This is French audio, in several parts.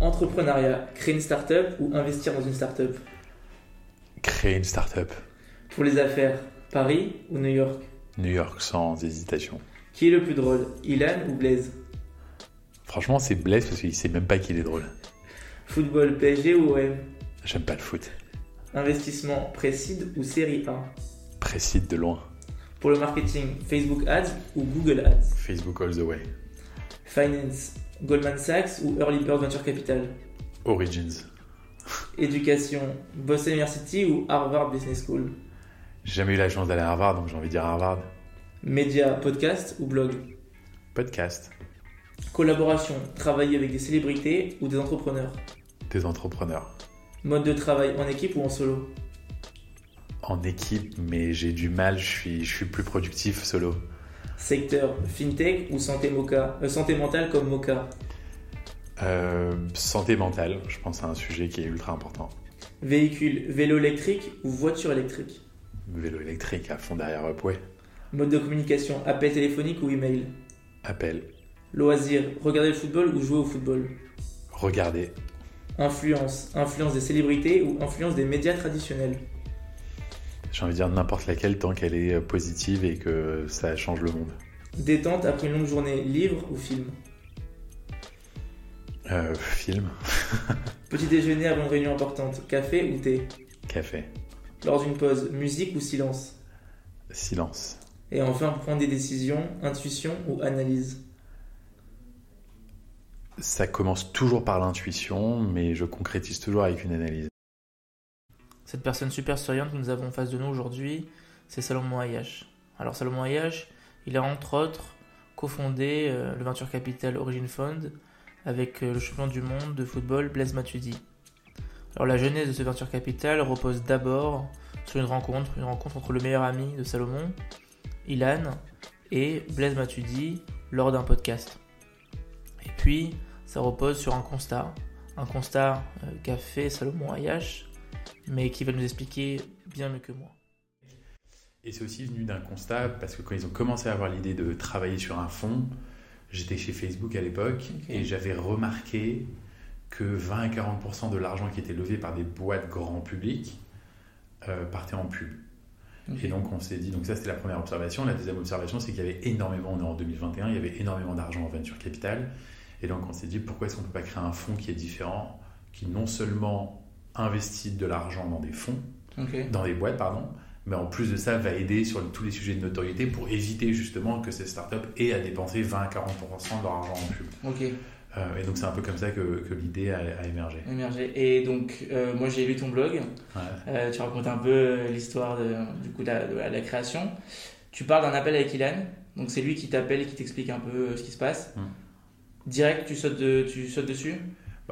Entrepreneuriat, créer une start-up ou investir dans une start-up Créer une start-up. Pour les affaires, Paris ou New York New York sans hésitation. Qui est le plus drôle, Ilan ou Blaise Franchement, c'est Blaise parce qu'il sait même pas qu'il est drôle. Football, PSG ou OM J'aime pas le foot. Investissement, Précide ou Série A Précide de loin. Pour le marketing, Facebook Ads ou Google Ads Facebook all the way. Finance, Goldman Sachs ou Early Bird Venture Capital Origins. Éducation, Boston University ou Harvard Business School J'ai jamais eu la chance d'aller à Harvard, donc j'ai envie de dire Harvard. Média, podcast ou blog Podcast. Collaboration, travailler avec des célébrités ou des entrepreneurs Des entrepreneurs. Mode de travail en équipe ou en solo En équipe, mais j'ai du mal, je suis, je suis plus productif solo. Secteur, fintech ou santé, euh, santé mentale comme moca Euh, santé mentale, je pense à un sujet qui est ultra important. Véhicule, vélo électrique ou voiture électrique? Vélo électrique à fond derrière Up, ouais. Mode de communication, appel téléphonique ou email? Appel. Loisir, regarder le football ou jouer au football? Regardez. Influence, influence des célébrités ou influence des médias traditionnels? J'ai envie de dire n'importe laquelle tant qu'elle est positive et que ça change le monde. Détente après une longue journée, livre ou film? Euh, film. Petit déjeuner avant une réunion importante, café ou thé? Café. Lors d'une pause, musique ou silence? Silence. Et enfin, prendre des décisions, intuition ou analyse? Ça commence toujours par l'intuition, mais je concrétise toujours avec une analyse. Cette personne super souriante que nous avons face de nous aujourd'hui, c'est Salomon Ayash. Alors Salomon Ayash, il a entre autres cofondé euh, le Venture Capital Origin Fund avec euh, le champion du monde de football Blaise Matuidi. Alors la genèse de ce Venture Capital repose d'abord sur une rencontre, une rencontre entre le meilleur ami de Salomon, Ilan, et Blaise Matuidi lors d'un podcast. Et puis, ça repose sur un constat, un constat euh, qu'a fait Salomon Ayash mais qui va nous expliquer bien mieux que moi. Et c'est aussi venu d'un constat, parce que quand ils ont commencé à avoir l'idée de travailler sur un fonds, j'étais chez Facebook à l'époque, et j'avais remarqué que 20 à 40% de l'argent qui était levé par des boîtes grand public euh, partait en pub. Et donc on s'est dit, donc ça c'était la première observation. La deuxième observation, c'est qu'il y avait énormément, on est en 2021, il y avait énormément d'argent en venture capital. Et donc on s'est dit, pourquoi est-ce qu'on ne peut pas créer un fonds qui est différent, qui non seulement investit de l'argent dans des fonds, dans des boîtes, pardon, mais en plus de ça va aider sur tous les sujets de notoriété pour éviter justement que ces startups aient à dépenser 20 à 40% de leur argent en pub. Euh, et donc c'est un peu comme ça que, que l'idée a, a émergé. émergé. Et donc, euh, moi j'ai lu ton blog. Ouais. Euh, tu racontes un peu l'histoire de, du coup, de la, de création. Tu parles d'un appel avec Ilan. Donc, c'est lui qui t'appelle et qui t'explique un peu ce qui se passe. Mm. Direct, tu sautes, de- tu sautes dessus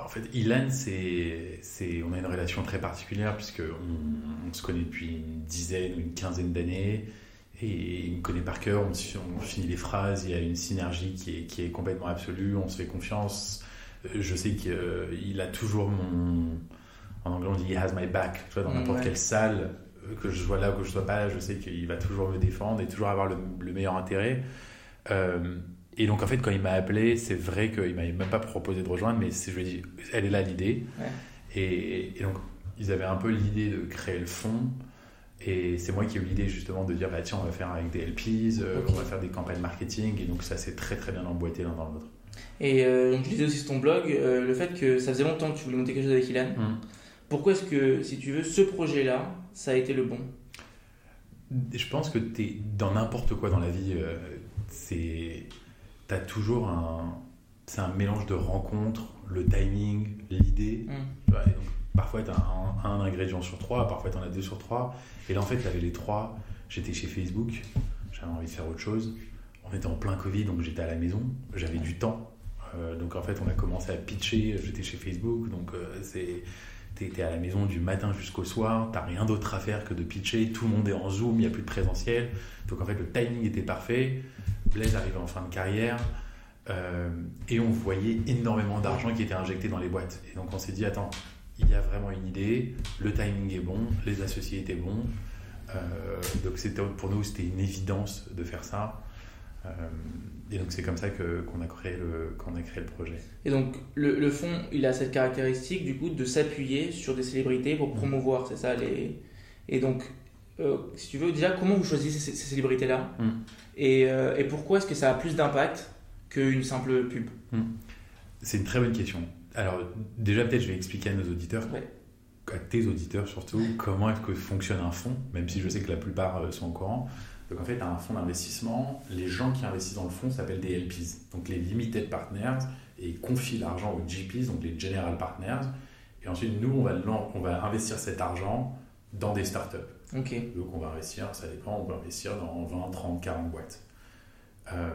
en fait, Ilan, c'est, c'est, on a une relation très particulière puisque on, on se connaît depuis une dizaine ou une quinzaine d'années et il me connaît par cœur. On, finit les phrases, il y a une synergie qui est, qui est complètement absolue. On se fait confiance. Euh, Je sais qu'il a toujours mon, en anglais on dit he has my back. Tu vois, dans Mm, n'importe ouais. quelle salle, euh, que je sois là ou que je sois pas là, je sais qu'il va toujours me défendre et toujours avoir le, le meilleur intérêt. Euh, et donc en fait quand il m'a appelé, c'est vrai qu'il m'avait même pas proposé de rejoindre, mais je lui ai dit, elle est là l'idée. Ouais. Et, et donc ils avaient un peu l'idée de créer le fonds. Et c'est moi qui ai eu l'idée justement de dire, bah tiens, on va faire avec des LPs, euh, on va faire des campagnes marketing. Et donc ça s'est très très bien emboîté l'un dans l'autre. Et euh, donc, je lisais aussi sur ton blog euh, le fait que ça faisait longtemps que tu voulais monter quelque chose avec Ilan. Pourquoi est-ce que, si tu veux, ce projet-là, ça a été le bon? Je pense que t'es dans n'importe quoi dans la vie, euh, c'est t'as toujours un c'est un mélange de rencontres, le timing, l'idée. Mm. Ouais, parfois tu as un, un ingrédient sur trois, parfois tu en as deux sur trois. Et là en fait tu avais les trois. J'étais chez Facebook, j'avais envie de faire autre chose. On était en plein Covid donc j'étais à la maison, j'avais du temps. Euh, donc en fait on a commencé à pitcher, j'étais chez Facebook donc euh, c'est T'es t'es à la maison du matin jusqu'au soir, t'as rien d'autre à faire que de pitcher, tout le monde est en Zoom, il n'y a plus de présentiel. Donc en fait, le timing était parfait. Blaise arrivait en fin de carrière euh, et on voyait énormément d'argent qui était injecté dans les boîtes. Et donc on s'est dit, attends, il y a vraiment une idée, le timing est bon, les associés étaient bons. Euh, donc c'était pour nous, c'était une évidence de faire ça. et donc c'est comme ça que, qu'on, a créé le, qu'on a créé le projet. Et donc le, le fonds, il a cette caractéristique du coup de s'appuyer sur des célébrités pour mmh. promouvoir, c'est ça les... Et donc, si tu veux, déjà, comment vous choisissez ces, célébrités-là? Mmh. Et, et, pourquoi est-ce que ça a plus d'impact qu'une simple pub mmh. C'est une très bonne question. Alors, déjà, peut-être, je vais expliquer à nos auditeurs, à tes auditeurs surtout, comment est-ce que fonctionne un fonds, même si je sais que la plupart euh, sont au courant. Donc, en fait, un fonds d'investissement, les gens qui investissent dans le fonds s'appellent des LPs, donc les Limited Partners, et ils confient l'argent aux GPs, donc les General Partners. Et ensuite, nous, on va, on va investir cet argent dans des startups. Donc, on va investir, ça dépend, on peut investir dans 20, 30, 40 boîtes. Euh,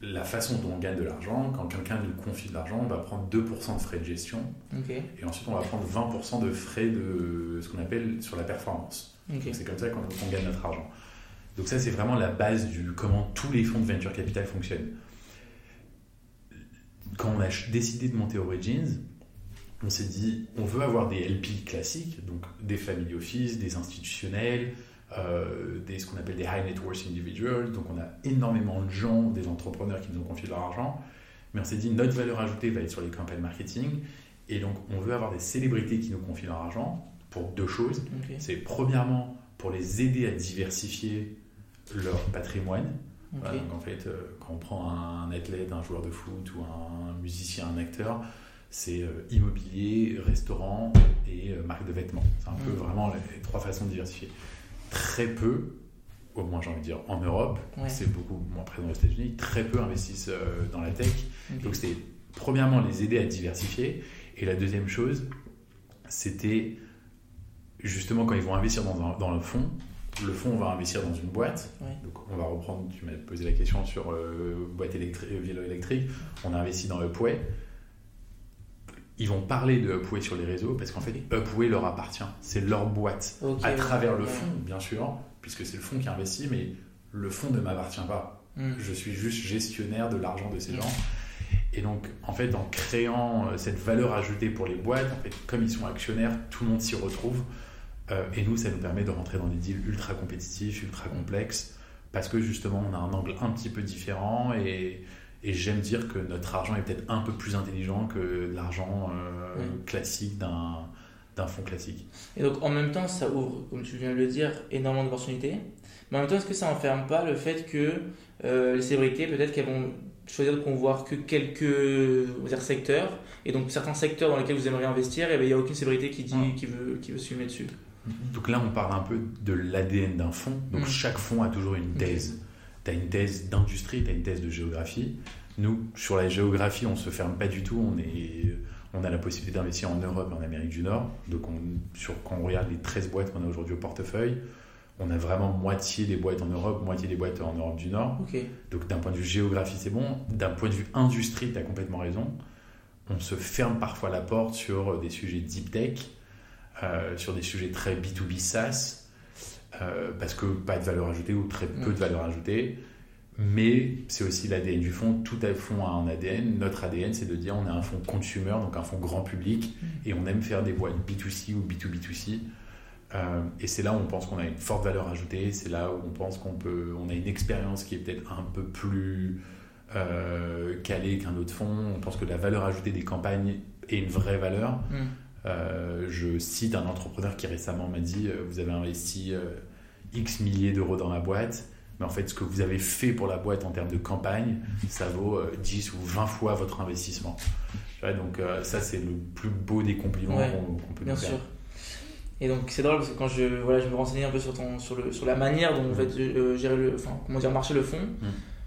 la façon dont on gagne de l'argent, quand quelqu'un nous confie de l'argent, on va prendre 2% de frais de gestion. Et ensuite, on va prendre 20% de frais de ce qu'on appelle sur la performance. C'est comme ça qu'on gagne notre argent. Donc ça, c'est vraiment la base du comment tous les fonds de venture capital fonctionnent. Quand on a décidé de monter Origins, on s'est dit, on veut avoir des LP classiques, donc des family office, des institutionnels, euh, des, ce qu'on appelle des high net worth individuals. Donc on a énormément de gens, des entrepreneurs qui nous ont confié leur argent. Mais on s'est dit notre valeur ajoutée va être sur les campagnes marketing. Et donc on veut avoir des célébrités qui nous confient leur argent pour deux choses. C'est premièrement pour les aider à diversifier leur patrimoine. donc en fait, euh, quand on prend un athlète, un joueur de foot ou un musicien, un acteur, c'est euh, immobilier, restaurant et marque de vêtements. C'est un peu vraiment les trois façons de diversifier très peu, au moins j'ai envie de dire en Europe, c'est beaucoup moins présent aux États-Unis, très peu investissent euh, dans la tech. Donc c'était premièrement les aider à diversifier. Et la deuxième chose, c'était justement quand ils vont investir dans, dans le fonds, le fonds va investir dans une boîte. Donc on va reprendre, tu m'as posé la question sur euh, boîte électrique, euh, vélo électrique. On a investi dans Upway ils vont parler de Upway sur les réseaux parce qu'en fait, Upway leur appartient. C'est leur boîte. à travers le fonds, bien sûr, puisque c'est le fonds qui investit, mais le fonds ne m'appartient pas. Hmm. Je suis juste gestionnaire de l'argent de ces hmm. gens. Et donc, en fait, en créant euh, cette valeur ajoutée pour les boîtes, en fait, comme ils sont actionnaires, tout le monde s'y retrouve. Euh, et nous, ça nous permet de rentrer dans des deals ultra compétitifs, ultra complexes, parce que justement, on a un angle un petit peu différent et, et j'aime dire que notre argent est peut-être un peu plus intelligent que l'argent euh, classique d'un, d'un fonds classique. Et donc en même temps, ça ouvre, comme tu viens de le dire, énormément d'opportunités. Mais en même temps, est-ce que ça n'enferme pas le fait que euh, les célébrités, peut-être qu'elles vont choisir de convoir que quelques dire, secteurs, et donc certains secteurs dans lesquels vous aimeriez investir, et ben, il n'y a aucune célébrité qui, dit, qui, veut, qui veut se filmer dessus. Donc là, on parle un peu de l'ADN d'un fonds. Donc mm. chaque fonds a toujours une thèse tu as une thèse d'industrie, tu as une thèse de géographie. Nous, sur la géographie, on ne se ferme pas du tout. On, est, on a la possibilité d'investir en Europe et en Amérique du Nord. Donc, on, sur, quand on regarde les 13 boîtes qu'on a aujourd'hui au portefeuille, on a vraiment moitié des boîtes en Europe, moitié des boîtes en Europe du Nord. Donc, d'un point de vue géographie, c'est bon. D'un point de vue industrie, tu as complètement raison. On se ferme parfois la porte sur des sujets deep tech, euh, sur des sujets très B2B SaaS. Euh, parce que pas de valeur ajoutée ou très peu de mm. valeur ajoutée. Mais c'est aussi l'ADN du fonds. Tout à fonds a un ADN. Notre ADN, c'est de dire on est un fonds consumer, donc un fonds grand public, mm. et on aime faire des boîtes B2C ou B2B2C. Euh, et c'est là où on pense qu'on a une forte valeur ajoutée. C'est là où on pense qu'on peut, on a une expérience qui est peut-être un peu plus euh, calée qu'un autre fonds. On pense que la valeur ajoutée des campagnes est une vraie valeur. Mm. Euh, je cite un entrepreneur qui récemment m'a dit euh, Vous avez investi euh, X milliers d'euros dans la boîte, mais en fait, ce que vous avez fait pour la boîte en termes de campagne, ça vaut 10 ou 20 fois votre investissement. donc, ça, c'est le plus beau des compliments qu'on peut bien nous faire. Sûr. Et donc c'est drôle parce que quand je, voilà, je me renseignais un peu sur, ton, sur, le, sur la manière dont vous fait, gérer le, enfin, comment dire, marcher le fonds, mmh.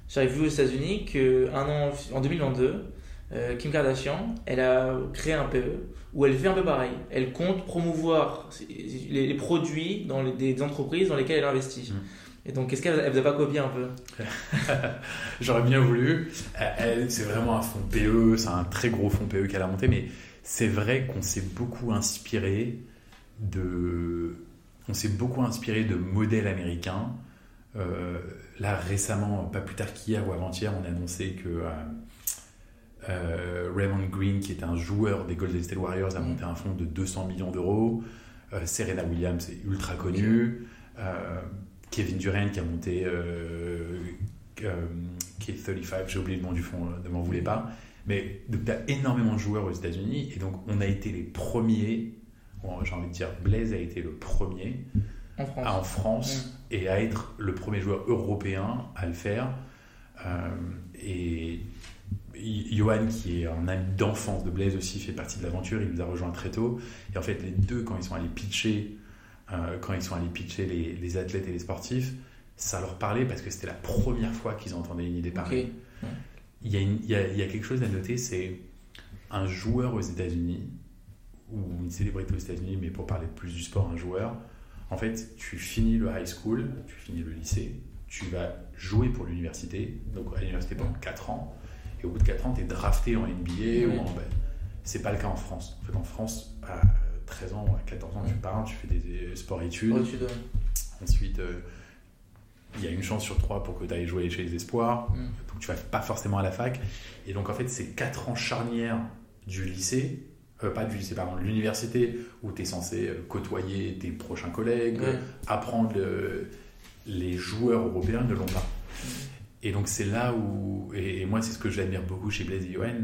j'avais vu aux États-Unis qu'un an, en 2022, euh, Kim Kardashian, elle a créé un PE où elle fait un peu pareil. Elle compte promouvoir les, produits dans les, des entreprises dans lesquelles elle investit. Mm. Et donc, est-ce qu'elle ne vous a pas copié un peu? J'aurais bien voulu. C'est vraiment un fonds PE, c'est un très gros fonds PE qu'elle a monté, mais c'est vrai qu'on s'est beaucoup inspiré de, on s'est beaucoup inspiré de modèles américains. Euh, là, récemment, pas plus tard qu'hier ou avant-hier, on a annoncé que euh, euh, Raymond Green, qui est un joueur des Golden State Warriors, a mm. monté un fonds de 200 millions d'euros. Euh, Serena Williams est ultra connue. Euh, Kevin Durant, qui a monté qui est 35, j'ai oublié le nom du fond, ne m'en voulez pas. Mais tu as énormément de joueurs aux États-Unis et donc on a été les premiers, j'ai envie de dire, Blaze a été le premier En France. en France et à être le premier joueur européen à le faire. Et Johan, qui est un ami d'enfance de Blaze aussi, fait partie de l'aventure. Il nous a rejoint très tôt. Et en fait, les deux, quand ils sont allés pitcher, euh, quand ils sont allés pitcher les, les athlètes et les sportifs, ça leur parlait parce que c'était la première fois qu'ils entendaient une idée pareille. Il y, a une- il, y a, il y a quelque chose à noter, c'est un joueur aux États-Unis, ou une célébrité aux États-Unis, mais pour parler plus du sport, un joueur. En fait, tu finis le high school, tu finis le lycée, tu vas jouer pour l'université, donc à l'université pendant 4 ans, et au bout de 4 ans, tu es drafté en NBA ou en. Ben, c'est pas le cas en France. En fait, en France, à 13 ans ou à 14 ans, tu pars, tu fais des sports-études. Ensuite, euh, il y a une chance sur trois pour que tu ailles jouer chez les espoirs. Mm. Donc tu vas pas forcément à la fac. Et donc en fait, c'est quatre ans charnières du lycée, euh, pas du lycée, pardon, de l'université, où tu es censé euh, côtoyer tes prochains collègues, apprendre le- les joueurs européens ne l'ont pas. Et donc c'est là où, et, et moi c'est ce que j'admire beaucoup chez Blaise Johan,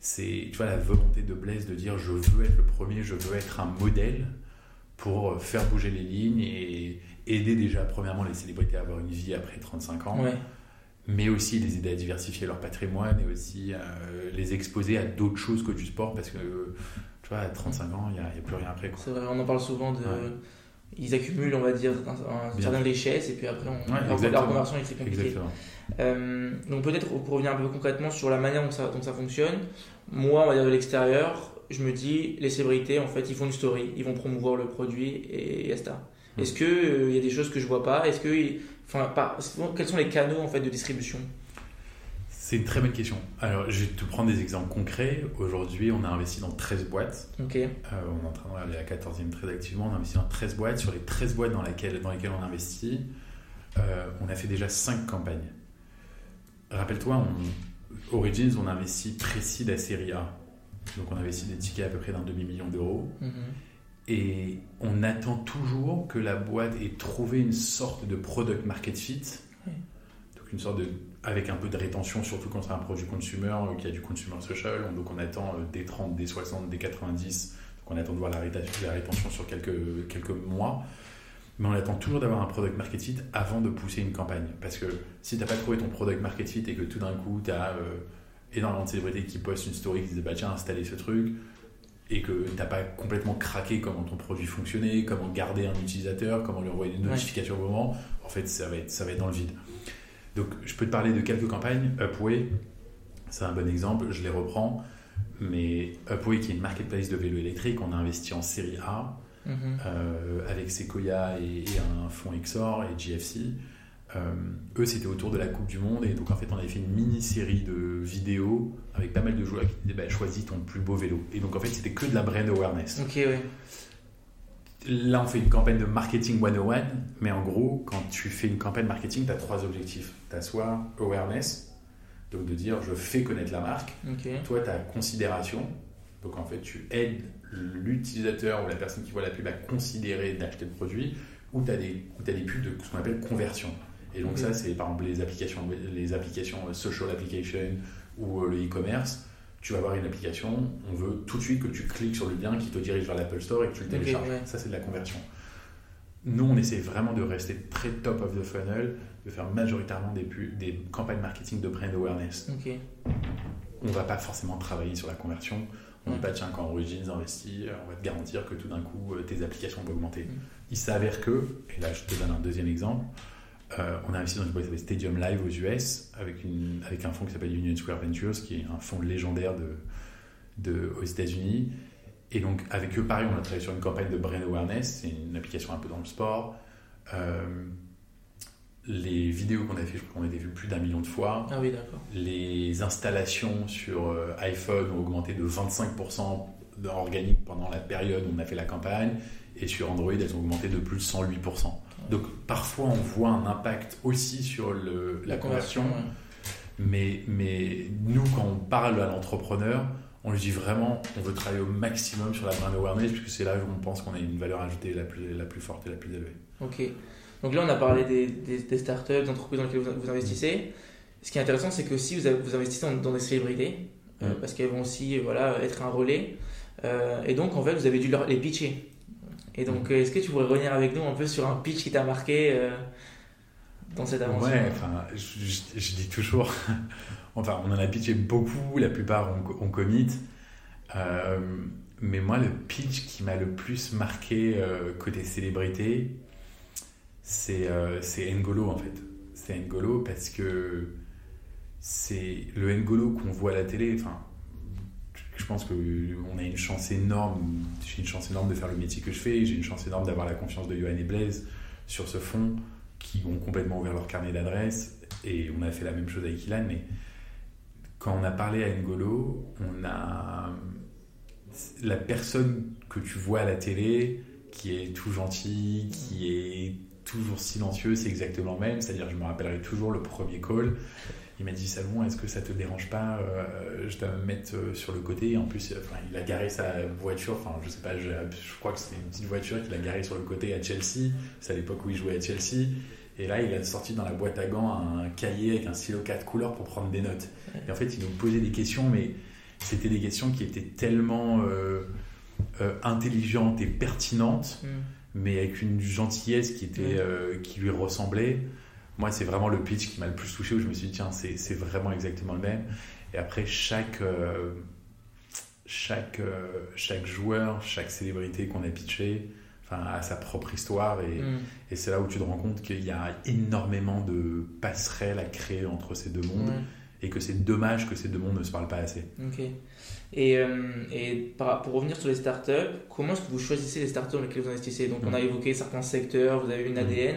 c'est tu vois la volonté de Blaise de dire je veux être le premier, je veux être un modèle pour faire bouger les lignes et aider déjà premièrement les célébrités à avoir une vie après 35 ans, Ouais. mais aussi les aider à diversifier leur patrimoine et aussi euh, les exposer à d'autres choses que du sport parce que tu vois à 35 ans il n'y a, plus rien après. C'est vrai, on en parle souvent de. Ouais. Ils accumulent, on va dire, un, un Bien. certaine richesse et puis après, on, Ouais, leur, exactement. leur conversion est très compliquée. Euh, donc peut-être pour revenir un peu concrètement sur la manière dont ça, dont ça fonctionne, moi on va dire de l'extérieur, je me dis les célébrités en fait ils font une story, ils vont promouvoir le produit et basta. Mm. Est-ce que euh, il y a des choses que je vois pas? Est-ce que enfin quels sont les canaux en fait de distribution? C'est une très bonne question. Alors, je vais te prendre des exemples concrets. Aujourd'hui, on a investi dans 13 boîtes. Euh, on est en train d'aller à la 14e très activement. On a investi dans 13 boîtes. Sur les 13 boîtes dans, laquelle- dans lesquelles on a investi, euh, on a fait déjà 5 campagnes. Rappelle-toi, Origins, on a investi précis la série A. Donc, on a investi des tickets à peu près d'un demi-million d'euros. Mhm. Et on attend toujours que la boîte ait trouvé une sorte de product market fit. Donc une sorte de, avec un peu de rétention, surtout quand c'est un produit consumer, euh, qui a du consumer social. Donc on attend euh, des 30, des 60, des 90. Donc on attend de voir la rétention, la rétention sur quelques, quelques mois. Mais on attend toujours d'avoir un product market fit avant de pousser une campagne. Parce que si tu n'as pas trouvé ton product market fit et que tout d'un coup tu as énormément de célébrités qui postent une story qui disent bah tiens installez ce truc, et que tu n'as pas complètement craqué comment ton produit fonctionnait, comment garder un utilisateur, comment lui envoyer des notifications au moment, en fait, ça va, être, ça va être dans le vide. Donc, je peux te parler de quelques campagnes. Upway, c'est un bon exemple, je les reprends. Mais Upway, qui est une marketplace de vélo électrique, on a investi en série A Mhm. euh, avec Sequoia et, et un fonds Exor et GFC. Euh, eux, c'était autour de la Coupe du Monde. Et donc, en fait, on avait fait une mini-série de vidéos avec pas mal de joueurs qui disaient bah, choisis ton plus beau vélo. Et donc, en fait, c'était que de la brand awareness. Ok, ouais. Là, on fait une campagne de marketing 101, mais en gros, quand tu fais une campagne marketing, tu as trois objectifs. Tu as soit awareness, donc de dire je fais connaître la marque. Toi, tu as considération, donc en fait, tu aides l'utilisateur ou la personne qui voit la pub à considérer d'acheter le produit, ou tu as, des t'as des pubs de ce qu'on appelle conversion. Et donc, ça, c'est par exemple les applications, les applications euh, social application ou euh, le e-commerce. Tu vas avoir une application, on veut tout de suite que tu cliques sur le lien qui te dirige vers l'Apple Store et que tu le télécharges. ouais. Ça, c'est de la conversion. Nous, on essaie vraiment de rester très top of the funnel, de faire majoritairement des, campagnes marketing de brand awareness. On va pas forcément travailler sur la conversion. On ne dit pas, tiens, quand Origins investit, on va te garantir que tout d'un coup, euh, tes applications vont augmenter. Mm. Il s'avère que, et là, je te donne un deuxième exemple, euh, on a investi dans une boîte qui s'appelle Stadium Live aux US avec, une, avec un fonds qui s'appelle Union Square Ventures, qui est un fonds légendaire de, de, aux États-Unis. Et donc, avec eux, pareil, on a travaillé sur une campagne de brand awareness. C'est une application un peu dans le sport. Euh, les vidéos qu'on a fait, je crois qu'on a été vues plus d'un million de fois. Ah oui, d'accord. Les installations sur euh, iPhone ont augmenté de 25% de- organique pendant la période où on a fait la campagne. Et sur Android, elles ont augmenté de plus de 108%. Donc parfois, on voit un impact aussi sur le, la, conversion. ouais. Mais, mais nous, quand on parle à l'entrepreneur, on lui dit vraiment, on veut travailler au maximum sur la brand awareness, puisque c'est là où on pense qu'on a une valeur ajoutée la plus, la plus forte et la plus élevée. Ok. Donc là, on a parlé des, des, des startups, des entreprises dans lesquelles vous, vous investissez. Ce qui est intéressant, c'est que aussi vous, investissez dans, dans des célébrités, euh, Mm. parce qu'elles vont aussi euh, voilà, être un relais. Euh, et donc, en fait, vous avez dû leur, les pitcher. Et donc, euh, est-ce que tu pourrais revenir avec nous un peu sur un pitch qui t'a marqué euh, dans cette aventure Ouais, enfin, je, dis toujours, enfin, on en a pitché beaucoup, la plupart on, on commit. Euh, mais moi, le pitch qui m'a le plus marqué côté célébrité, c'est c'est N'Golo en fait. C'est N'Golo parce que c'est le N'Golo qu'on voit à la télé. Enfin, je pense qu'on a une chance énorme. J'ai une chance énorme de faire le métier que je fais. J'ai une chance énorme d'avoir la confiance de Johan et Blaise sur ce fond qui ont complètement ouvert leur carnet d'adresses et on a fait la même chose avec Ilan mais quand on a parlé à N'Golo on a la personne que tu vois à la télé qui est tout gentil qui est toujours silencieux c'est exactement le même c'est à dire je me rappellerai toujours le premier call il m'a dit Salomon est-ce que ça te dérange pas euh, je dois me mettre euh, sur le côté en plus euh, enfin, il a garé sa voiture enfin je sais pas je, je crois que c'était une petite voiture qu'il a garée sur le côté à Chelsea c'est à l'époque où il jouait à Chelsea et là, il a sorti dans la boîte à gants un cahier avec un stylo 4 couleurs pour prendre des notes. Et en fait, il nous posait des questions, mais c'était des questions qui étaient tellement euh, euh, intelligentes et pertinentes, Mm. mais avec une gentillesse qui, était, euh, qui lui ressemblait. Moi, c'est vraiment le pitch qui m'a le plus touché, où je me suis dit, tiens, c'est vraiment exactement le même. Et après, chaque, euh, chaque, euh, chaque joueur, chaque célébrité qu'on a pitché, enfin, a sa propre histoire et, Mm. et c'est là où tu te rends compte qu'il y a énormément de passerelles à créer entre ces deux mondes et que c'est dommage que ces deux mondes ne se parlent pas assez. Ok. Et, euh, et pour revenir sur les startups, comment est-ce que vous choisissez les startups dans lesquelles vous investissez? Donc, on a Mm. évoqué certains secteurs, vous avez une Mm. ADN,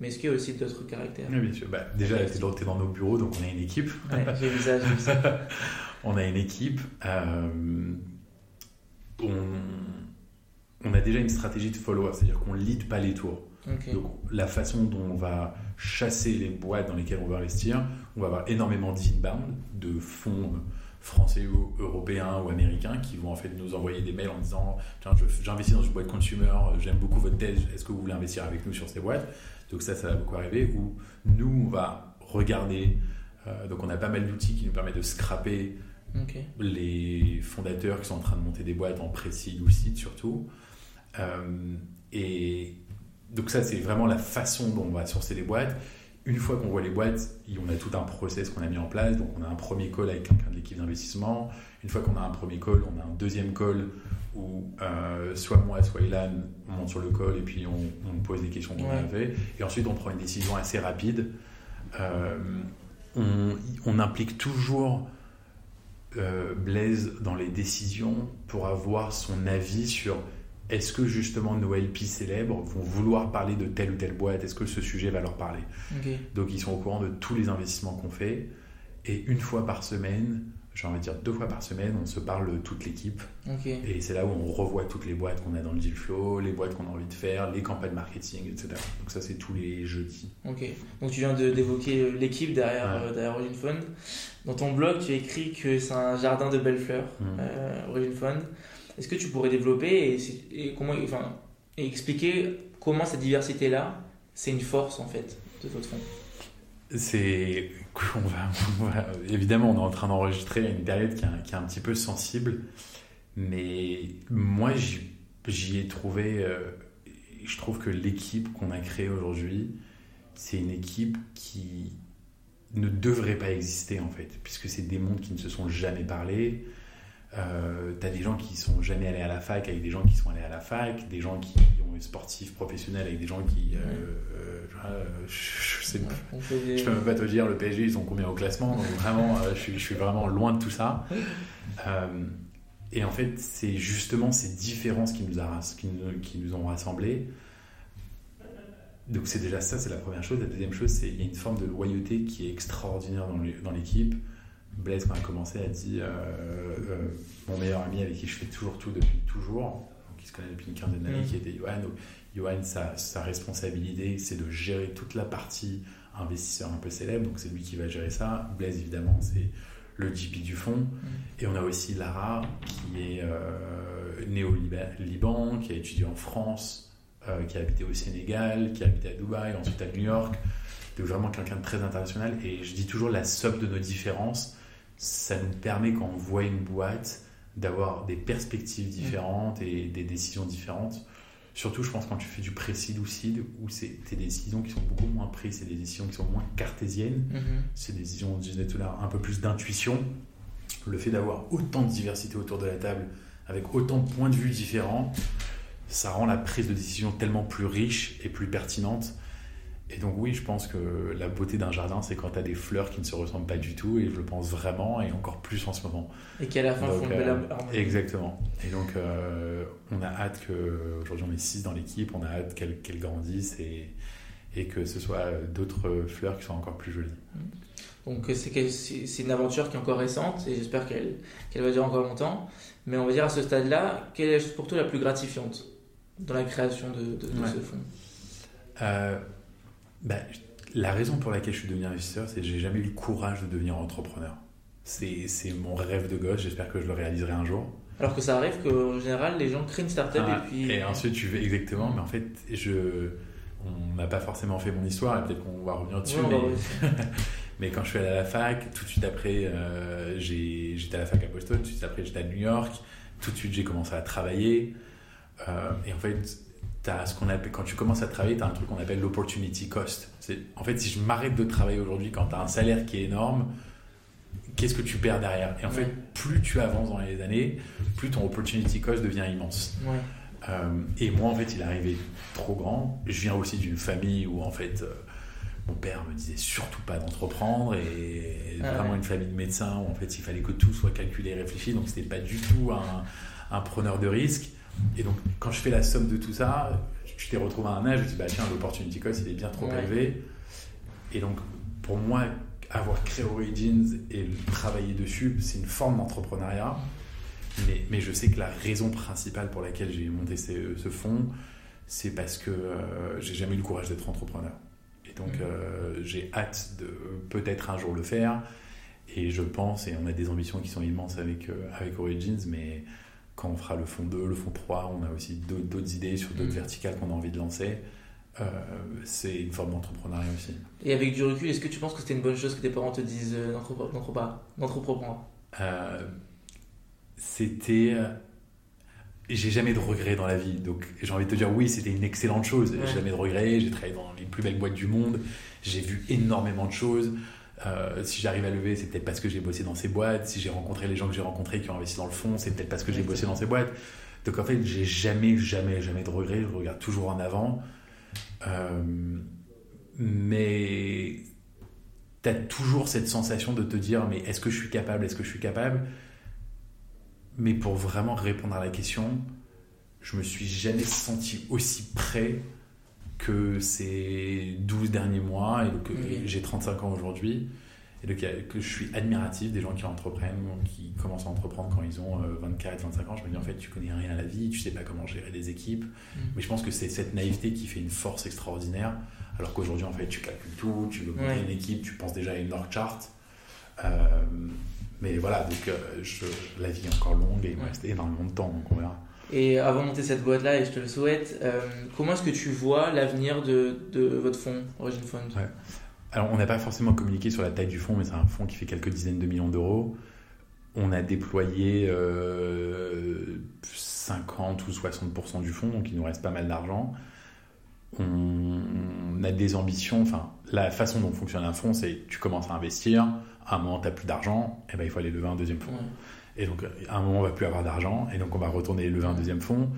mais est-ce qu'il y a aussi d'autres caractères Oui, bien sûr. Bah, déjà, tu es dans, dans nos bureaux, donc on a une équipe. Ouais, J'ai vu ça, j'ai vu ça. on a une équipe. euh, on, on a déjà une stratégie de follow-up, c'est-à-dire qu'on ne lead pas les tours. Donc, la façon dont on va chasser les boîtes dans lesquelles on va investir, on va avoir énormément d'inbound, de fonds français ou européens ou américains qui vont en fait nous envoyer des mails en disant Tiens, j'investis dans une boîte consumer, j'aime beaucoup votre thèse, est-ce que vous voulez investir avec nous sur ces boîtes? Donc ça, ça va beaucoup arriver. Ou nous, on va regarder, euh, donc on a pas mal d'outils qui nous permettent de scraper les fondateurs qui sont en train de monter des boîtes en pré-seed ou seed surtout. Euh, et donc ça, c'est vraiment la façon dont on va sourcer les boîtes. Une fois qu'on voit les boîtes, on a tout un process qu'on a mis en place. Donc on a un premier call avec quelqu'un de l'équipe d'investissement. Une fois qu'on a un premier call, on a un deuxième call où euh, soit moi, soit Ilan, on monte sur le call et puis on, on pose des questions qu'on Ouais. avait. Et ensuite, on prend une décision assez rapide. Euh, on, on implique toujours euh, Blaise dans les décisions pour avoir son avis sur est-ce que justement nos LP célèbres vont vouloir parler de telle ou telle boîte? Est-ce que ce sujet va leur parler? Donc ils sont au courant de tous les investissements qu'on fait. Et une fois par semaine, j'ai envie de dire deux fois par semaine, on se parle toute l'équipe. Et c'est là où on revoit toutes les boîtes qu'on a dans le deal flow, les boîtes qu'on a envie de faire, les campagnes marketing, etc. Donc ça c'est tous les jeudis. Ok. Donc tu viens d'évoquer euh, l'équipe derrière, Ouais. euh, derrière Origin Fund. Dans ton blog, tu écris que c'est un jardin de belles fleurs, euh, Origin Fund. Est-ce que tu pourrais développer et, comment, enfin, et expliquer comment cette diversité-là, c'est une force en fait de votre fonds C'est. On va, évidemment, on est en train d'enregistrer une période qui est, qui est un petit peu sensible, mais moi, j'y j'y ai trouvé. euh, je trouve que l'équipe qu'on a créée aujourd'hui, c'est une équipe qui ne devrait pas exister en fait, puisque c'est des mondes qui ne se sont jamais parlé. Euh, T'as des gens qui sont jamais allés à la fac avec des gens qui sont allés à la fac, des gens qui ont sportifs professionnels avec des gens qui. euh, euh, euh, je, sais Je peux même pas te dire le PSG ils ont combien au classement donc vraiment euh, je, suis, je suis vraiment loin de tout ça. Euh, et en fait c'est justement ces différences qui nous, a, qui nous, qui nous ont rassemblés. Donc c'est déjà ça c'est la première chose. La deuxième chose c'est qu'il y a une forme de loyauté qui est extraordinaire dans l'équipe Blaise quand il a commencé a dit euh, euh, mon meilleur ami avec qui je fais toujours tout depuis toujours donc il se connaît depuis une quinzaine d'années Mm. qui était Johan Donc, Johan sa, sa responsabilité c'est de gérer toute la partie investisseur un peu célèbre, donc c'est lui qui va gérer ça. Blaise, évidemment, c'est le GP du fonds. Et on a aussi Lara, qui est euh, née au Liba- Liban, qui a étudié en France, euh, qui a habité au Sénégal, qui a habité à Dubaï, ensuite à New York. de vraiment quelqu'un de très international. Et je dis toujours la somme de nos différences, ça nous permet quand on voit une boîte d'avoir des perspectives différentes et des décisions différentes. Surtout, je pense, quand tu fais du précide ou seed, où c'est des décisions qui sont beaucoup moins prises, c'est des décisions qui sont moins cartésiennes, Mhm. c'est des décisions, tout à l'heure, un peu plus d'intuition. Le fait d'avoir autant de diversité autour de la table, avec autant de points de vue différents, ça rend la prise de décision tellement plus riche et plus pertinente. Et donc oui, je pense que la beauté d'un jardin, c'est quand tu as des fleurs qui ne se ressemblent pas du tout, et je le pense vraiment, et encore plus en ce moment. Et qui à la fin Donc, font euh, belle harmonie. Exactement. Et donc, euh, on a hâte que, aujourd'hui on est 6 dans l'équipe, on a hâte qu'elle qu'elle grandisse et, et que ce soit euh, d'autres fleurs qui soient encore plus jolies. Donc euh, c'est une aventure qui est encore récente et j'espère qu'elle va durer encore longtemps. Mais on va dire à ce stade-là, quelle est pour toi la plus gratifiante dans la création de, de- de Ouais. ce fonds? Euh, bah, la raison pour laquelle je suis devenu investisseur, c'est que j'ai jamais eu le courage de devenir entrepreneur. C'est mon rêve de gosse, j'espère que je le réaliserai un jour. Alors que ça arrive qu'en général, les gens créent une start-up Ah, et puis. et ensuite, tu veux exactement, mais en fait, je, on n'a pas forcément fait mon histoire, et peut-être qu'on va revenir dessus. Ouais, mais- quand je suis allé à la fac, tout de suite après, euh, j'étais à la fac à Boston, tout de suite après, j'étais à New York, tout de suite, j'ai commencé à travailler. Euh, et en fait, as ce qu'on appelle, quand tu commences à travailler, tu as un truc qu'on appelle l'opportunity cost. En fait, si je m'arrête de travailler aujourd'hui quand tu as un salaire qui est énorme, qu'est-ce que tu perds derrière? Et en fait, plus tu avances dans les années, plus ton opportunity cost devient immense. Ouais. Euh, et moi, en fait, il est arrivé trop grand. Je viens aussi d'une famille où, en fait, euh, mon père me disait surtout pas d'entreprendre et Ah vraiment ouais. une famille de médecins où, en fait, il fallait que tout soit calculé et réfléchi. Donc, c'était pas du tout un, un preneur de risque. Et donc, quand je fais la somme de tout ça, je t'ai retrouvé à un âge où je dis, bah tiens, l'opportunity cost, il est bien trop Ouais. élevé. Et donc, pour moi, avoir créé Origins et travailler dessus, c'est une forme d'entrepreneuriat. Mais, mais je sais que la raison principale pour laquelle j'ai monté ce, ce fonds, c'est parce que euh, j'ai jamais eu le courage d'être entrepreneur. Et donc, Mhm. euh, j'ai hâte de peut-être un jour le faire. Et je pense, et on a des ambitions qui sont immenses avec, euh, avec Origins, mais quand on fera le fonds 2, le fonds 3, on a aussi d'autres idées sur d'autres Mhm. verticales qu'on a envie de lancer. Euh, c'est une forme d'entrepreneuriat aussi. Et avec du recul, est-ce que tu penses que c'était une bonne chose que tes parents te disent euh, d'entrepre- d'entreprendre Euh, c'était. euh, J'ai jamais de regrets dans la vie. Donc j'ai envie de te dire, oui, c'était une excellente chose. Ouais. J'ai jamais de regrets. J'ai travaillé dans les plus belles boîtes du monde. J'ai vu énormément de choses. Euh, si j'arrive à lever, c'est peut-être parce que j'ai bossé dans ces boîtes. Si j'ai rencontré les gens que j'ai rencontrés qui ont investi dans le fond, c'est peut-être parce que j'ai bossé dans ces boîtes. Donc en fait, j'ai jamais, jamais, jamais de regrets. Je regarde toujours en avant. Euh, mais tu as toujours cette sensation de te dire mais est-ce que je suis capable? Est-ce que je suis capable? Mais pour vraiment répondre à la question, je me suis jamais senti aussi prêt que ces 12 derniers mois et donc, Oui. j'ai 35 ans aujourd'hui et donc que je suis admiratif des gens qui entreprennent qui commencent à entreprendre quand ils ont euh, 24 25 ans. Je me dis en fait tu connais rien à la vie tu sais pas comment gérer des équipes. Mais je pense que c'est cette naïveté qui fait une force extraordinaire. Alors qu'aujourd'hui en fait tu calcules tout tu veux monter Ouais. une équipe tu penses déjà à une org chart. Euh, mais voilà donc euh, je- la vie est encore longue et il me reste énormément de temps donc on verra Et avant de monter cette boîte-là, et je te le souhaite, euh, comment est-ce que tu vois l'avenir de, de votre fonds, Origin Fund Ouais. Alors, on n'a pas forcément communiqué sur la taille du fonds, mais c'est un fonds qui fait quelques dizaines de millions d'euros. On a déployé euh, 50 ou 60% du fonds, donc il nous reste pas mal d'argent. On, a des ambitions, enfin, la façon dont fonctionne un fonds, c'est tu commences à investir, à un moment, tu n'as plus d'argent, et ben, il faut aller lever un deuxième fonds. Ouais. Et donc, à un moment, on va plus avoir d'argent, et donc on va retourner lever un deuxième fonds.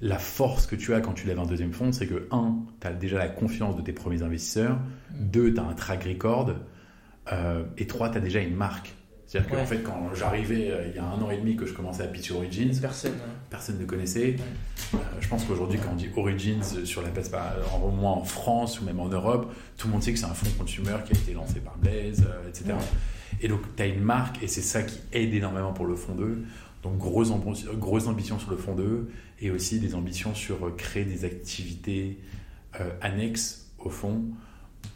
La force que tu as quand tu lèves un deuxième fonds, c'est que, un, tu as déjà la confiance de tes premiers investisseurs, deux, tu as un track record, euh, et trois, tu as déjà une marque. C'est-à-dire qu'en Ouais. fait, quand j'arrivais, euh, il y a un an et demi que je commençais à pitcher Origins, Personne. personne ne connaissait. Euh, je pense qu'aujourd'hui, quand on dit Origins sur la place, bah, en- au moins en France ou même en Europe, tout le monde sait que c'est un fonds consumer qui a été lancé par Blaise, euh, etc. Ouais. Et donc, tu as une marque et c'est ça qui aide énormément pour le fonds 2. Donc, grosse, ambi- grosse ambition sur le fonds 2 et aussi des ambitions sur euh, créer des activités euh, annexes au fonds.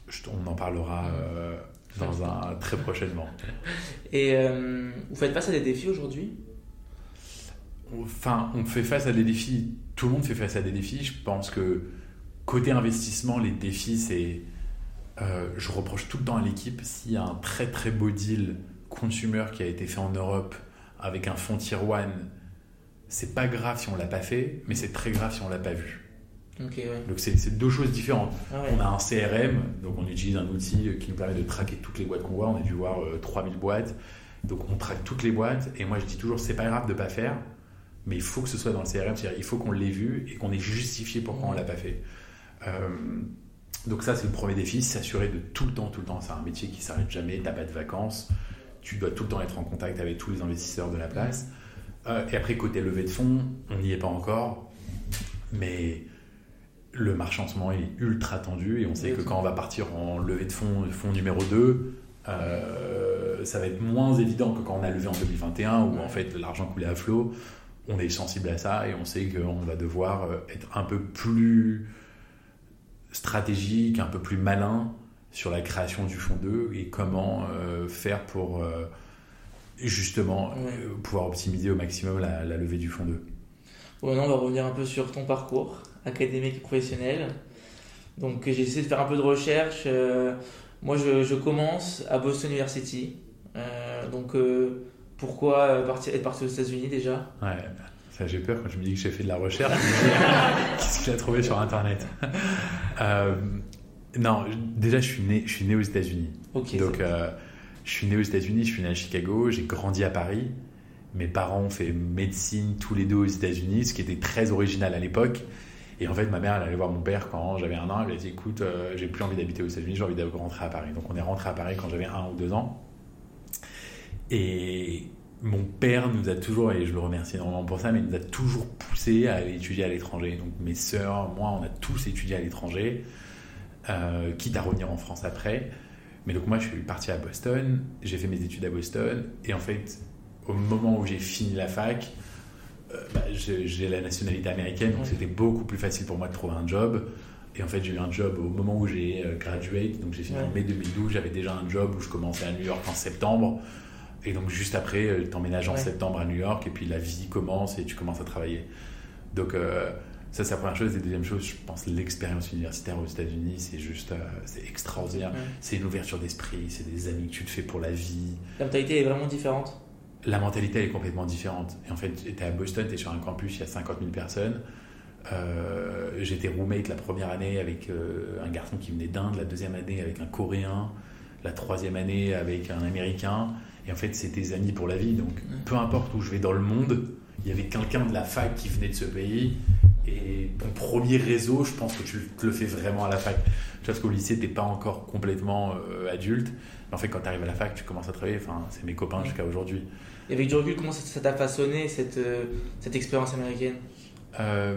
Je- on en parlera euh, dans un très prochainement. Et euh, vous faites face à des défis aujourd'hui? Enfin, on fait face à des défis. Tout le monde fait face à des défis. Je pense que côté investissement, les défis, c'est. Euh, je reproche tout le temps à l'équipe s'il y a un très très beau deal consumer qui a été fait en Europe avec un fonds tier one, c'est pas grave si on l'a pas fait, mais c'est très grave si on l'a pas vu. Ouais. Donc c'est c'est deux choses différentes. Ah ouais. On a un CRM, donc on utilise un outil qui nous permet de traquer toutes les boîtes qu'on voit. On a dû voir euh, 3000 boîtes. Donc on traque toutes les boîtes. Et moi je dis toujours, c'est pas grave de pas faire, mais il faut que ce soit dans le CRM. C'est-à-dire il faut qu'on l'ait vu et qu'on ait justifié pourquoi on l'a pas fait. Euh, donc ça c'est le premier défi, s'assurer de tout le temps, tout le temps. C'est un métier qui s'arrête jamais. T'as pas de vacances. Tu dois tout le temps être en contact avec tous les investisseurs de la place. Euh, et après côté levée de fonds, on n'y est pas encore, mais le marché en ce moment il est ultra tendu et on sait que quand on va partir en levée de fonds, fonds numéro 2, euh, ça va être moins évident que quand on a levé en 2021 où en fait l'argent coulait à flot. On est sensible à ça et on sait qu'on va devoir euh, être un peu plus stratégique, un peu plus malin sur la création du fonds 2 et comment euh, faire pour euh, justement euh, pouvoir optimiser au maximum la, la levée du fonds 2. Bon, maintenant, on va revenir un peu sur ton parcours académique et professionnel. Donc, j'ai essayé de faire un peu de recherche. Moi, je, je commence à Boston University. Donc, pourquoi partir, être parti aux États-Unis déjà? Ouais, ça j'ai peur quand je me dis que j'ai fait de la recherche. Qu'est-ce que j'ai trouvé sur Internet Euh, Non, déjà je suis né, je suis né aux États-Unis. Ok. Donc euh, je suis né aux États-Unis, je suis né à Chicago, j'ai grandi à Paris. Mes parents ont fait médecine tous les deux aux États-Unis, ce qui était très original à l'époque. Et en fait, ma mère, elle allait voir mon père quand j'avais un an. Elle lui a dit Écoute, euh, j'ai plus envie d'habiter aux États-Unis, j'ai envie de rentrer à Paris. Donc, on est rentré à Paris quand j'avais un ou deux ans. Et mon père nous a toujours, et je le remercie énormément pour ça, mais il nous a toujours poussé à aller étudier à l'étranger. Donc, mes sœurs, moi, on a tous étudié à l'étranger, euh, quitte à revenir en France après. Mais donc, moi, je suis parti à Boston, j'ai fait mes études à Boston, et en fait, au moment où j'ai fini la fac, euh, bah, j'ai la nationalité américaine, donc c'était beaucoup plus facile pour moi de trouver un job. Et en fait, j'ai eu un job au moment où j'ai euh, graduate, donc j'ai fini en mai 2012, j'avais déjà un job où je commençais à New York en septembre. Et donc juste après, euh, t'emménages en Ouais. septembre à New York, et puis la vie commence et tu commences à travailler. Donc euh, ça, c'est la première chose. Et deuxième chose, je pense l'expérience universitaire aux États-Unis, c'est juste, euh, c'est extraordinaire. Ouais. C'est une ouverture d'esprit, c'est des amis que tu te fais pour la vie. La mentalité est vraiment différente. La mentalité elle est complètement différente. Et en fait, tu à Boston, tu es sur un campus, il y a 50 000 personnes. Euh, J'étais roommate la première année avec un garçon qui venait d'Inde, la deuxième année avec un Coréen, la troisième année avec un Américain. Et en fait, c'est tes amis pour la vie. Donc, peu importe où je vais dans le monde, il y avait quelqu'un de la fac qui venait de ce pays. Et ton premier réseau, je pense que tu te le fais vraiment à la fac. Tu vois, parce qu'au lycée, t'es pas encore complètement euh, adulte. Mais en fait, quand tu arrives à la fac, tu commences à travailler. Enfin, c'est mes copains jusqu'à aujourd'hui. Et avec du recul, comment ça t'a façonné cette, euh, cette expérience américaine? Euh,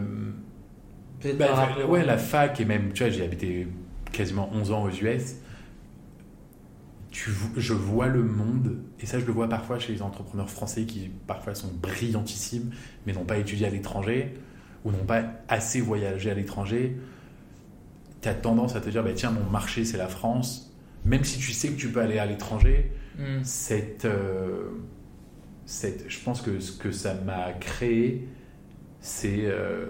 Peut-être bah, ouais, la fac et même, tu vois, j'ai habité quasiment 11 ans aux US. Tu, je vois le monde, et ça je le vois parfois chez les entrepreneurs français qui parfois sont brillantissimes, mais n'ont pas étudié à l'étranger, ou n'ont pas assez voyagé à l'étranger. Tu as tendance à te dire, bah, tiens, mon marché c'est la France, même si tu sais que tu peux aller à l'étranger, Hmm. cette, euh, cette, je pense que ce que ça m'a créé, c'est euh,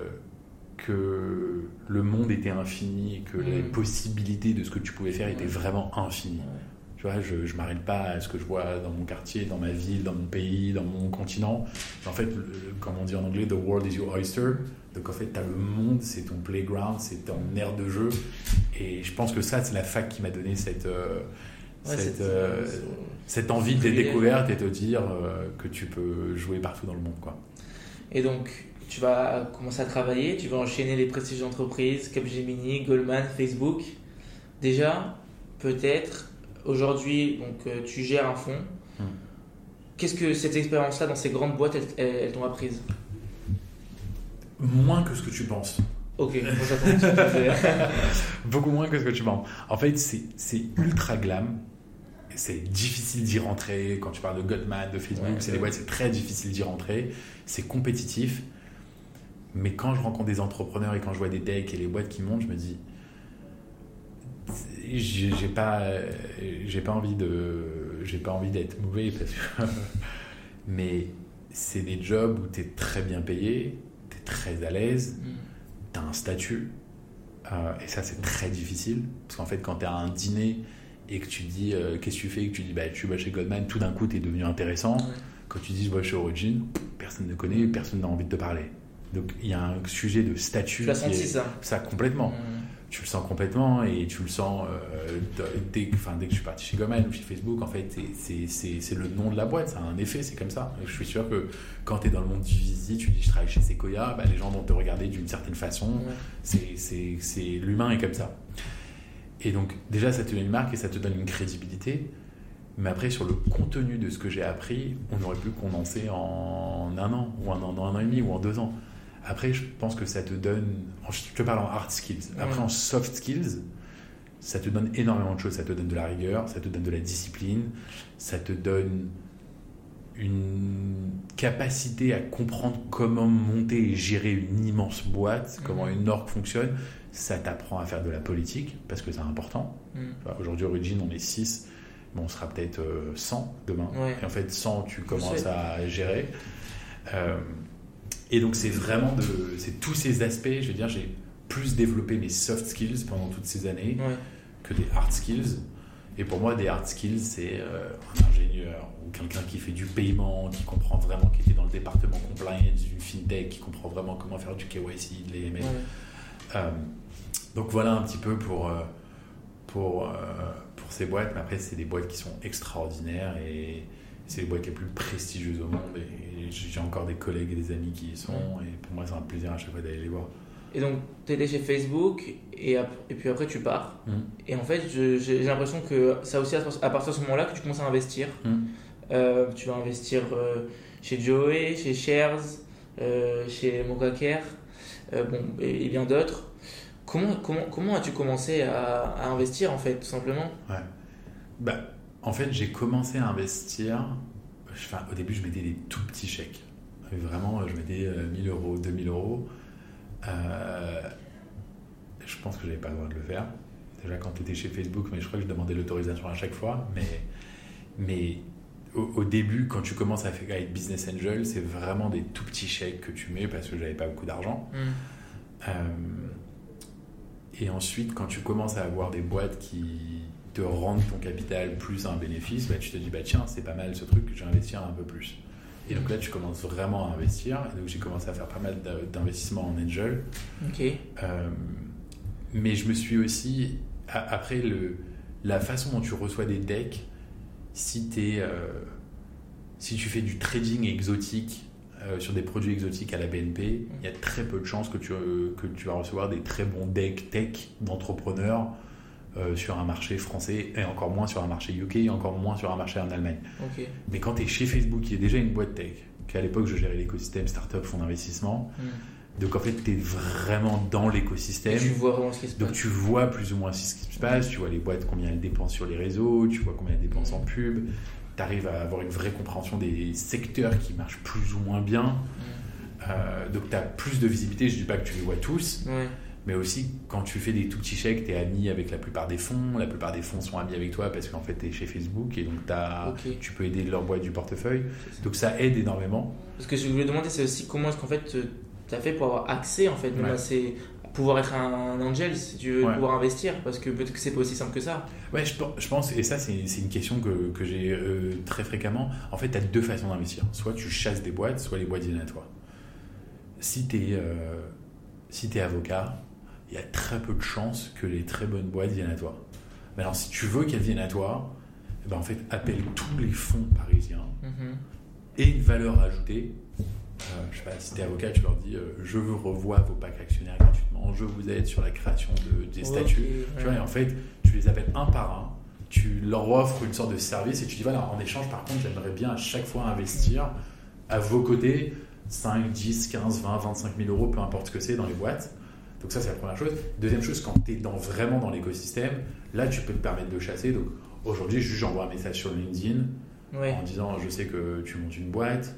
que le monde était infini et que Mm. les possibilités de ce que tu pouvais faire étaient Ouais. vraiment infinies. Ouais. Tu vois, je ne m'arrête pas à ce que je vois dans mon quartier, dans ma ville, dans mon pays, dans mon continent. En fait, le- comme on dit en anglais, the world is your oyster. Donc en fait, tu as le monde, c'est ton playground, c'est ton aire de jeu. Et je pense que ça, c'est la fac qui m'a donné cette, euh, Ouais, cette, c'est- euh, cette envie de découverte et te dire euh, que tu peux jouer partout dans le monde. Quoi. Et donc, tu vas commencer à travailler, tu vas enchaîner les prestiges d'entreprise, Capgemini, Goldman, Facebook. Déjà, peut-être, aujourd'hui, donc euh, tu gères un fonds. Hmm. Qu'est-ce que cette expérience-là dans ces grandes boîtes, elles, elles- elles t'ont apprise? Moins que ce que tu penses. Ok. Beaucoup moins que ce que tu penses. En fait, c'est ultra glam. C'est difficile d'y rentrer. Quand tu parles de Goldman, de Facebook, Ouais, c'est des boîtes, c'est très difficile d'y rentrer. C'est compétitif. Mais quand je rencontre des entrepreneurs et quand je vois des decks et les boîtes qui montent, je me dis, j'ai pas, euh, j'ai pas envie de, j'ai pas envie d'être mauvais parce que, mais c'est des jobs où tu es très bien payé, tu es très à l'aise, Mm. tu as un statut. Euh, et ça, c'est très difficile. Parce qu'en fait, quand tu à un dîner et que tu dis euh, qu'est-ce que tu fais, et que tu dis bah, tu vas chez Goldman, tout d'un coup, tu es devenu intéressant. Quand tu dis je vais chez Origin, personne ne connaît, personne n'a envie de te parler. Donc il y a un sujet de statut. Tu senti est- ça? Ça, complètement. Mm. Tu le sens complètement et tu le sens euh, dès, que- enfin, dès que je suis parti chez Goldman ou chez Facebook. En fait, c'est- le nom de la boîte, ça a un effet, c'est comme ça. Et je suis sûr que quand tu es dans le monde du visite, tu dis je travaille chez Sequoia, bah, les gens vont te regarder d'une certaine façon. Ouais. C'est l'humain est comme ça. Et donc déjà ça te donne une marque et ça te donne une crédibilité. Mais après sur le contenu de ce que j'ai appris, on aurait pu condenser en un an ou en un, an, un an et demi ou en deux ans. Après je pense que ça te donne, je te parle en hard skills. Après en soft skills, ça te donne énormément de choses. Ça te donne de la rigueur, ça te donne de la discipline, ça te donne une capacité à comprendre comment monter et gérer une immense boîte, comment Mhm. une org fonctionne. Ça t'apprend à faire de la politique, parce que c'est important. Mm. Enfin, Aujourd'hui, Origin, on est 6, mais on sera peut-être euh, 100 demain. Ouais. Et en fait, 100, tu commences à gérer. Euh, et donc, c'est vraiment de. C'est tous ces aspects. Je veux dire, j'ai plus développé mes soft skills pendant toutes ces années Ouais. que des hard skills. Et pour moi, des hard skills, c'est euh, un ingénieur ou quelqu'un qui fait du paiement, qui comprend vraiment, qui était dans le département compliance d'une fintech, qui comprend vraiment comment faire du KYC, de l'AML. Ouais. Euh, donc voilà un petit peu pour, euh, pour, pour ces boîtes. Mais après, c'est des boîtes qui sont extraordinaires et c'est les boîtes les plus prestigieuses au monde. Et, et j'ai encore des collègues et des amis qui y sont. Et pour moi, c'est un plaisir à chaque fois d'aller les voir. Et donc, tu étais chez Facebook et, ap- et puis après tu pars. Mm. Et en fait, j'ai l'impression que ça aussi à partir de ce moment-là que tu commences à investir. Mm. Euh, tu vas investir euh, chez Joey, chez Shares, euh, chez Mokacare, euh, bon, et, et bien d'autres. Comment, comment, comment as-tu commencé à, à investir en fait, tout simplement? Bah, en fait, j'ai commencé à investir. Enfin, au début, je mettais des tout petits chèques. Vraiment, je mettais euh, 1000 euros, 2000 euros. Euh, je pense que j'avais pas le droit de le faire. Déjà quand tu étais chez Facebook, mais je crois que je demandais l'autorisation à chaque fois. Mais, mais au, au début, quand tu commences à faire à être business angel, c'est vraiment des tout petits chèques que tu mets parce que j'avais pas beaucoup d'argent. Mm. Euh, et ensuite, quand tu commences à avoir des boîtes qui te rendent ton capital plus un bénéfice, bah, tu te dis, bah tiens, c'est pas mal ce truc, je vais investir un peu plus. Et donc là, tu commences vraiment à investir. Et donc j'ai commencé à faire pas mal d'investissements en angel. Ok. Euh, mais je me suis aussi, a- après le, la façon dont tu reçois des decks, si, t'es, euh, si tu fais du trading exotique euh, sur des produits exotiques à la BNP, il y a très peu de chances que tu, que tu vas recevoir des très bons decks tech d'entrepreneurs euh, sur un marché français et encore moins sur un marché UK et encore moins sur un marché en Allemagne. Mais quand tu es chez Facebook, qui est déjà une boîte tech, qu'à l'époque je gérais l'écosystème startup, fonds d'investissement, Mm. donc en fait tu es vraiment dans l'écosystème. tu vois vraiment ce qui se Donc passe. tu vois plus ou moins ce qui se passe, tu vois les boîtes, combien elles dépensent sur les réseaux, tu vois combien elles dépensent en pub, tu arrives à avoir une vraie compréhension des secteurs qui marchent plus ou moins bien. Mm. Euh, donc tu as plus de visibilité, je dis pas que tu les vois tous, Ouais. Mais aussi quand tu fais des tout petits chèques, tu es ami avec la plupart des fonds, la plupart des fonds sont amis avec toi parce qu'en fait tu es chez Facebook et donc Ok. tu peux aider leur boîte du portefeuille. Donc ça aide énormément. Ce que je voulais demander, c'est aussi comment est-ce qu'en fait tu as fait pour avoir accès en fait, même Ouais. à ces- pouvoir être un angel si tu veux Ouais. pouvoir investir parce que peut-être que c'est pas aussi simple que ça. Ouais, je, pen- je pense, et ça c'est une question que, que j'ai euh, très fréquemment. En fait, tu as deux façons d'investir. Soit tu chasses des boîtes, soit les boîtes viennent à toi. Si tu es, si t'es avocat, il y a très peu de chances que les très bonnes boîtes viennent à toi. Mais alors, si tu veux qu'elles viennent à toi, eh ben, en fait, appelle tous les fonds parisiens Mhm. et une valeur ajoutée. Euh, je sais pas, si tu es avocat, tu leur dis euh, Je veux revoir vos packs actionnaires gratuitement, je vous aide sur la création de, des statuts. Tu vois, ouais. et en fait, tu les appelles un par un, tu leur offres une sorte de service et tu dis voilà, en échange, par contre, j'aimerais bien à chaque fois investir à vos côtés 5, 10, 15, 20, 25 000 euros, peu importe ce que c'est dans les boîtes. Donc, ça, c'est la première chose. Deuxième chose, quand tu es dans, vraiment dans l'écosystème, là, tu peux te permettre de chasser. Donc, aujourd'hui, juste j'envoie un message sur LinkedIn en disant je sais que tu montes une boîte.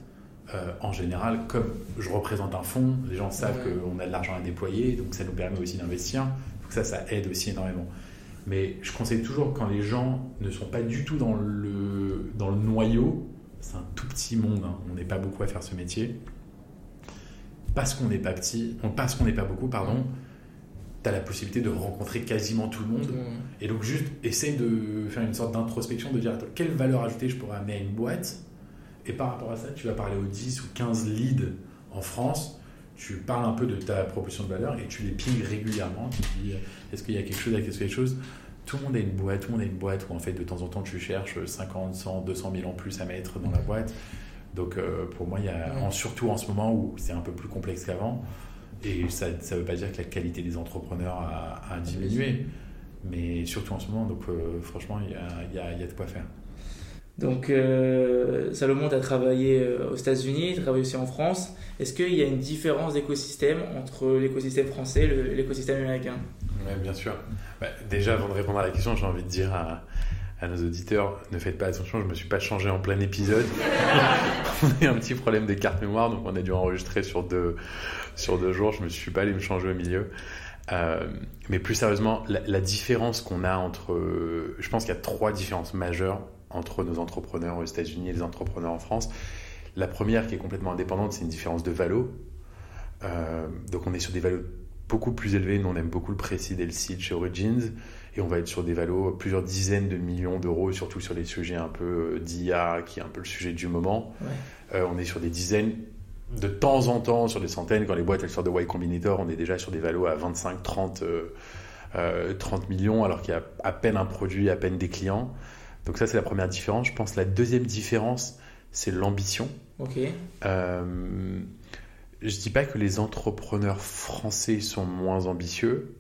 Euh, en général, comme je représente un fonds, les gens savent qu'on a de l'argent à déployer, donc ça nous permet aussi d'investir. Donc ça, ça aide aussi énormément. Mais je conseille toujours quand les gens ne sont pas du tout dans le, dans le noyau c'est un tout petit monde. hein. On n'est pas beaucoup à faire ce métier. Parce qu'on n'est pas petit, parce qu'on n'est pas beaucoup, pardon, tu as la possibilité de rencontrer quasiment tout le monde. Et donc, juste essaye de faire une sorte d'introspection, de dire quelle valeur ajoutée je pourrais amener à une boîte? Et par rapport à ça, tu vas parler aux 10 ou 15 leads en France. Tu parles un peu de ta proposition de valeur et tu les pilles régulièrement. Tu dis est-ce qu'il y a quelque chose, est-ce qu'il y a quelque chose? Tout le monde a une boîte, tout le monde a une boîte où en fait de temps en temps tu cherches 50, 100, 200 000 en plus à mettre dans la boîte. Donc euh, pour moi, il y a, en- surtout en ce moment où c'est un peu plus complexe qu'avant, et ça ne veut pas dire que la qualité des entrepreneurs a, a diminué, mais surtout en ce moment, donc euh, franchement, il y a, il y a- il y a de quoi faire. Donc, euh, Salomon, tu as travaillé aux États-Unis, tu as travaillé aussi en France. Est-ce qu'il y a une différence d'écosystème entre l'écosystème français et l'écosystème américain? Ouais, bien sûr. Bah, déjà, avant de répondre à la question, j'ai envie de dire à, à nos auditeurs, ne faites pas attention, je me suis pas changé en plein épisode. on a un petit problème des cartes mémoire, donc on a dû enregistrer sur deux, sur deux jours. Je me suis pas allé me changer au milieu. Euh, mais plus sérieusement, la, différence qu'on a entre... Je pense qu'il y a trois différences majeures entre nos entrepreneurs aux États-Unis et les entrepreneurs en France. La première, qui est complètement indépendante, c'est une différence de valo. Euh, donc on est sur des valos beaucoup plus élevés. Nous, on aime beaucoup le Précide et le Seed chez Origins. Et on va être sur des valos plusieurs dizaines de millions d'euros, surtout sur les sujets un peu euh, d'IA, qui est un peu le sujet du moment. Ouais. Euh, on est sur des dizaines, de temps en temps sur des centaines. Quand les boîtes elles sortent de Y Combinator, on est déjà sur des valos à 25, 30, euh, euh, 30 millions, alors qu'il y a à peine un produit, à peine des clients. Donc ça, c'est la première différence. Je pense que la deuxième différence, c'est l'ambition. Ok. Euh, je dis pas que les entrepreneurs français sont moins ambitieux,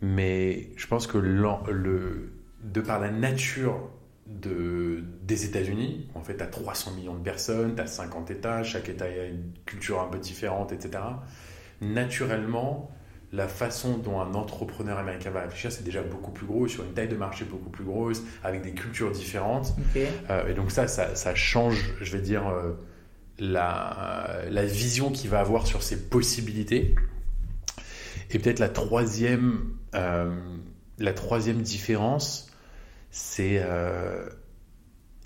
mais je pense que le, de par la nature de, des États-Unis, en fait, tu as 300 millions de personnes, tu as 50 États, chaque État a une culture un peu différente, etc. Naturellement, la façon dont un entrepreneur américain va réfléchir, c'est déjà beaucoup plus gros, sur une taille de marché beaucoup plus grosse, avec des cultures différentes. Euh, et donc ça, ça, ça change, je vais dire, euh, la, la vision qu'il va avoir sur ses possibilités. Et peut-être la troisième, la troisième différence, c'est euh,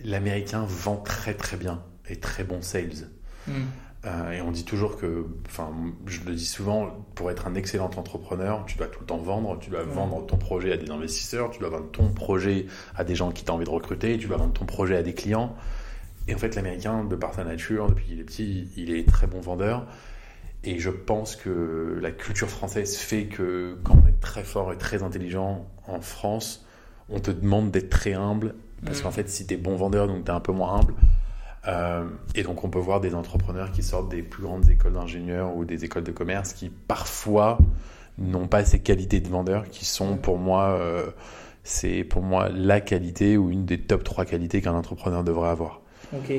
l'américain vend très très bien et très bon sales. Hmm. Euh, et on dit toujours que, enfin, je le dis souvent, pour être un excellent entrepreneur, tu dois tout le temps vendre, tu dois vendre ton projet à des investisseurs, tu dois vendre ton projet à des gens qui t'ont envie de recruter, tu dois vendre ton projet à des clients. Et en fait, l'américain, de par sa nature, depuis qu'il est petit, il est très bon vendeur. Et je pense que la culture française fait que quand on est très fort et très intelligent en France, on te demande d'être très humble. Parce Mm. qu'en fait, si tu es bon vendeur, donc tu es un peu moins humble. Euh, et donc, on peut voir des entrepreneurs qui sortent des plus grandes écoles d'ingénieurs ou des écoles de commerce qui parfois n'ont pas ces qualités de vendeur qui sont pour moi, euh, c'est pour moi la qualité ou une des top 3 qualités qu'un entrepreneur devrait avoir. Ok.